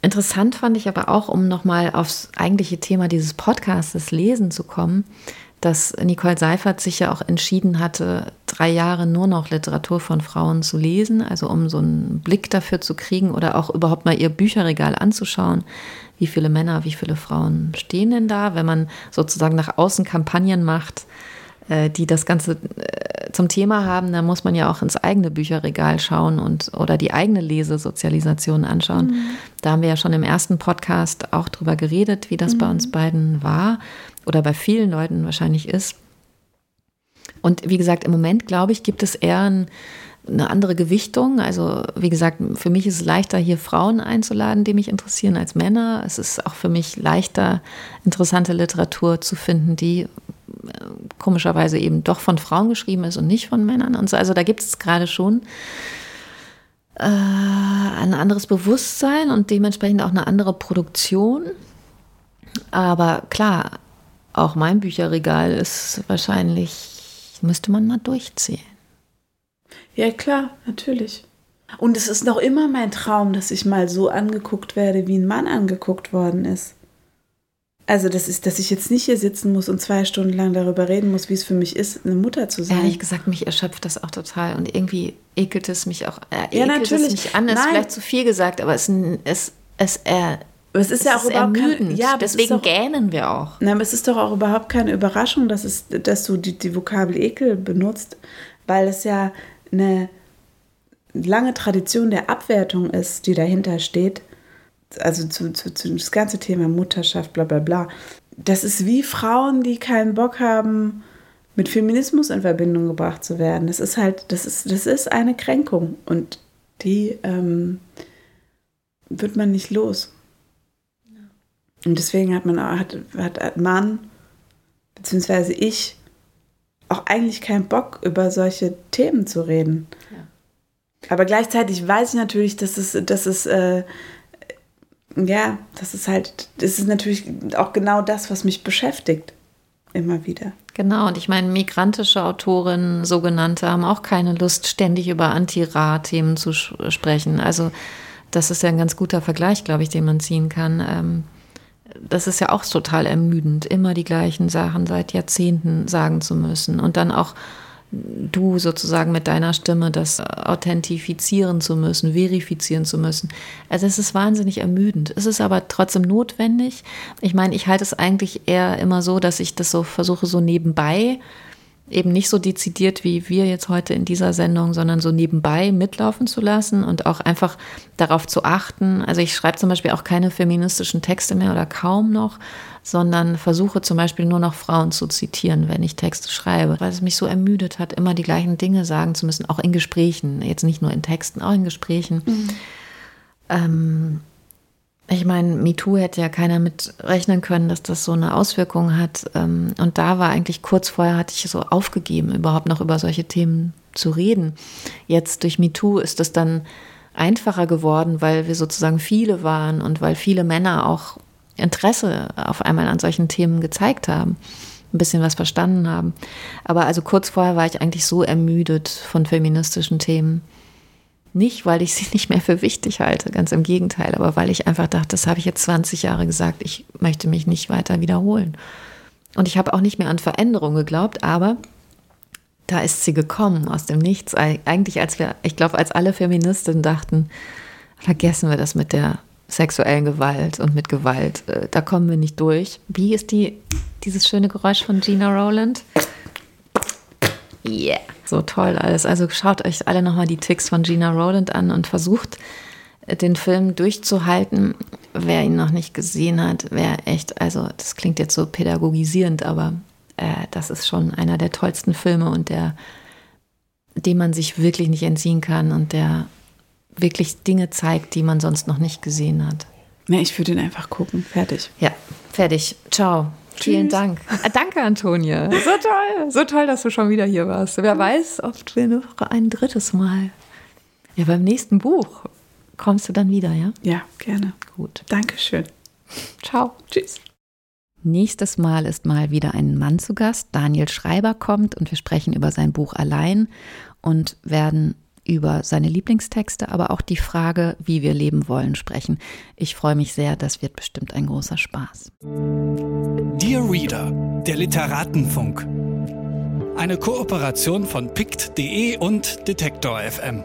Interessant fand ich aber auch, um nochmal aufs eigentliche Thema dieses Podcasts, Lesen zu kommen, dass Nicole Seifert sich ja auch entschieden hatte, drei Jahre nur noch Literatur von Frauen zu lesen, also um so einen Blick dafür zu kriegen oder auch überhaupt mal ihr Bücherregal anzuschauen wie viele Männer, wie viele Frauen stehen denn da, wenn man sozusagen nach außen Kampagnen macht, äh, die das Ganze äh, zum Thema haben, dann muss man ja auch ins eigene Bücherregal schauen und oder die eigene Lesesozialisation anschauen. Mhm. Da haben wir ja schon im ersten Podcast auch drüber geredet, wie das mhm. bei uns beiden war oder bei vielen Leuten wahrscheinlich ist. Und wie gesagt, im Moment, glaube ich, gibt es eher ein eine andere Gewichtung. Also wie gesagt, für mich ist es leichter, hier Frauen einzuladen, die mich interessieren, als Männer. Es ist auch für mich leichter, interessante Literatur zu finden, die äh, komischerweise eben doch von Frauen geschrieben ist und nicht von Männern. Und so. Also da gibt es gerade schon äh, ein anderes Bewusstsein und dementsprechend auch eine andere Produktion. Aber klar, auch mein Bücherregal ist wahrscheinlich, müsste man mal durchziehen. Ja, klar, natürlich. Und es ist noch immer mein Traum, dass ich mal so angeguckt werde, wie ein Mann angeguckt worden ist. Also, das ist, dass ich jetzt nicht hier sitzen muss und zwei Stunden lang darüber reden muss, wie es für mich ist, eine Mutter zu sein. Ehrlich gesagt, mich erschöpft das auch total. Und irgendwie ekelt es mich auch. Äh, Ja, natürlich. Es mich an, ist Nein. vielleicht zu viel gesagt, aber es, es, es, Aber es ist es ja auch ist überhaupt ja, Deswegen doch, gähnen wir auch. na, aber es ist doch auch überhaupt keine Überraschung, dass, es, dass du die, die Vokabel Ekel benutzt, weil es ja eine lange Tradition der Abwertung ist, die dahinter steht. Also zu, zu, zu das ganze Thema Mutterschaft, bla bla bla. Das ist wie Frauen, die keinen Bock haben, mit Feminismus in Verbindung gebracht zu werden. Das ist halt, das ist, das ist eine Kränkung und die ähm, wird man nicht los. Und deswegen hat man auch- hat, hat, man, beziehungsweise ich, auch eigentlich keinen Bock, über solche Themen zu reden. Aber gleichzeitig weiß ich natürlich, dass es, dass es, äh, ja, das ist halt, das ist natürlich auch genau das, was mich beschäftigt. Immer wieder. Genau, und ich meine, migrantische Autorinnen, sogenannte, haben auch keine Lust, ständig über Anti-Ra-Themen zu sprechen. Also, das ist ja ein ganz guter Vergleich, glaube ich, den man ziehen kann. Ähm, das ist ja auch total ermüdend, immer die gleichen Sachen seit Jahrzehnten sagen zu müssen und dann auch du sozusagen mit deiner Stimme das authentifizieren zu müssen, verifizieren zu müssen. Also es ist wahnsinnig ermüdend. Es ist aber trotzdem notwendig. Ich meine, ich halte es eigentlich eher immer so, dass ich das so versuche, so nebenbei, eben nicht so dezidiert wie wir jetzt heute in dieser Sendung, sondern so nebenbei mitlaufen zu lassen und auch einfach darauf zu achten. Also ich schreibe zum Beispiel auch keine feministischen Texte mehr oder kaum noch, sondern versuche zum Beispiel nur noch Frauen zu zitieren, wenn ich Texte schreibe, weil es mich so ermüdet hat, immer die gleichen Dinge sagen zu müssen, auch in Gesprächen, jetzt nicht nur in Texten, auch in Gesprächen. Ähm, ich meine, MeToo hätte ja keiner mit rechnen können, dass das so eine Auswirkung hat. Ähm, Und da war eigentlich kurz vorher, hatte ich so aufgegeben, überhaupt noch über solche Themen zu reden. Jetzt durch MeToo ist es dann einfacher geworden, weil wir sozusagen viele waren und weil viele Männer auch Interesse auf einmal an solchen Themen gezeigt haben, ein bisschen was verstanden haben. Aber also kurz vorher war ich eigentlich so ermüdet von feministischen Themen. Nicht, weil ich sie nicht mehr für wichtig halte, ganz im Gegenteil, aber weil ich einfach dachte, das habe ich jetzt 20 Jahre gesagt, ich möchte mich nicht weiter wiederholen. Und ich habe auch nicht mehr an Veränderung geglaubt, aber da ist sie gekommen aus dem Nichts. Eig- Eigentlich, als wir, ich glaube, als alle Feministinnen dachten, vergessen wir das mit der sexuellen Gewalt und mit Gewalt. Äh, Da kommen wir nicht durch. Wie ist die, dieses schöne Geräusch von Gina Rowland? Yeah. So toll alles. Also schaut euch alle nochmal die Ticks von Gina Rowland an und versucht, den Film durchzuhalten. Wer ihn noch nicht gesehen hat, wäre echt, also das klingt jetzt so pädagogisierend, aber äh, das ist schon einer der tollsten Filme und der, dem man sich wirklich nicht entziehen kann und der wirklich Dinge zeigt, die man sonst noch nicht gesehen hat. Ne, ich würde ihn einfach gucken. Fertig. Ja, fertig. Ciao. Vielen Dank. Ah, danke, Antonia. So toll. So toll, dass du schon wieder hier warst. Wer weiß, ob wir noch ein drittes Mal. Ja, beim nächsten Buch kommst du dann wieder, ja? Ja, gerne. Gut. Dankeschön. Ciao. Tschüss. Nächstes Mal ist mal wieder ein Mann zu Gast. Daniel Schreiber kommt und wir sprechen über sein Buch Allein und werden über seine Lieblingstexte, aber auch die Frage, wie wir leben wollen, sprechen. Ich freue mich sehr, das wird bestimmt ein großer Spaß. Dear Reader, der Literatenfunk. Eine Kooperation von pict.de und Detektor FM.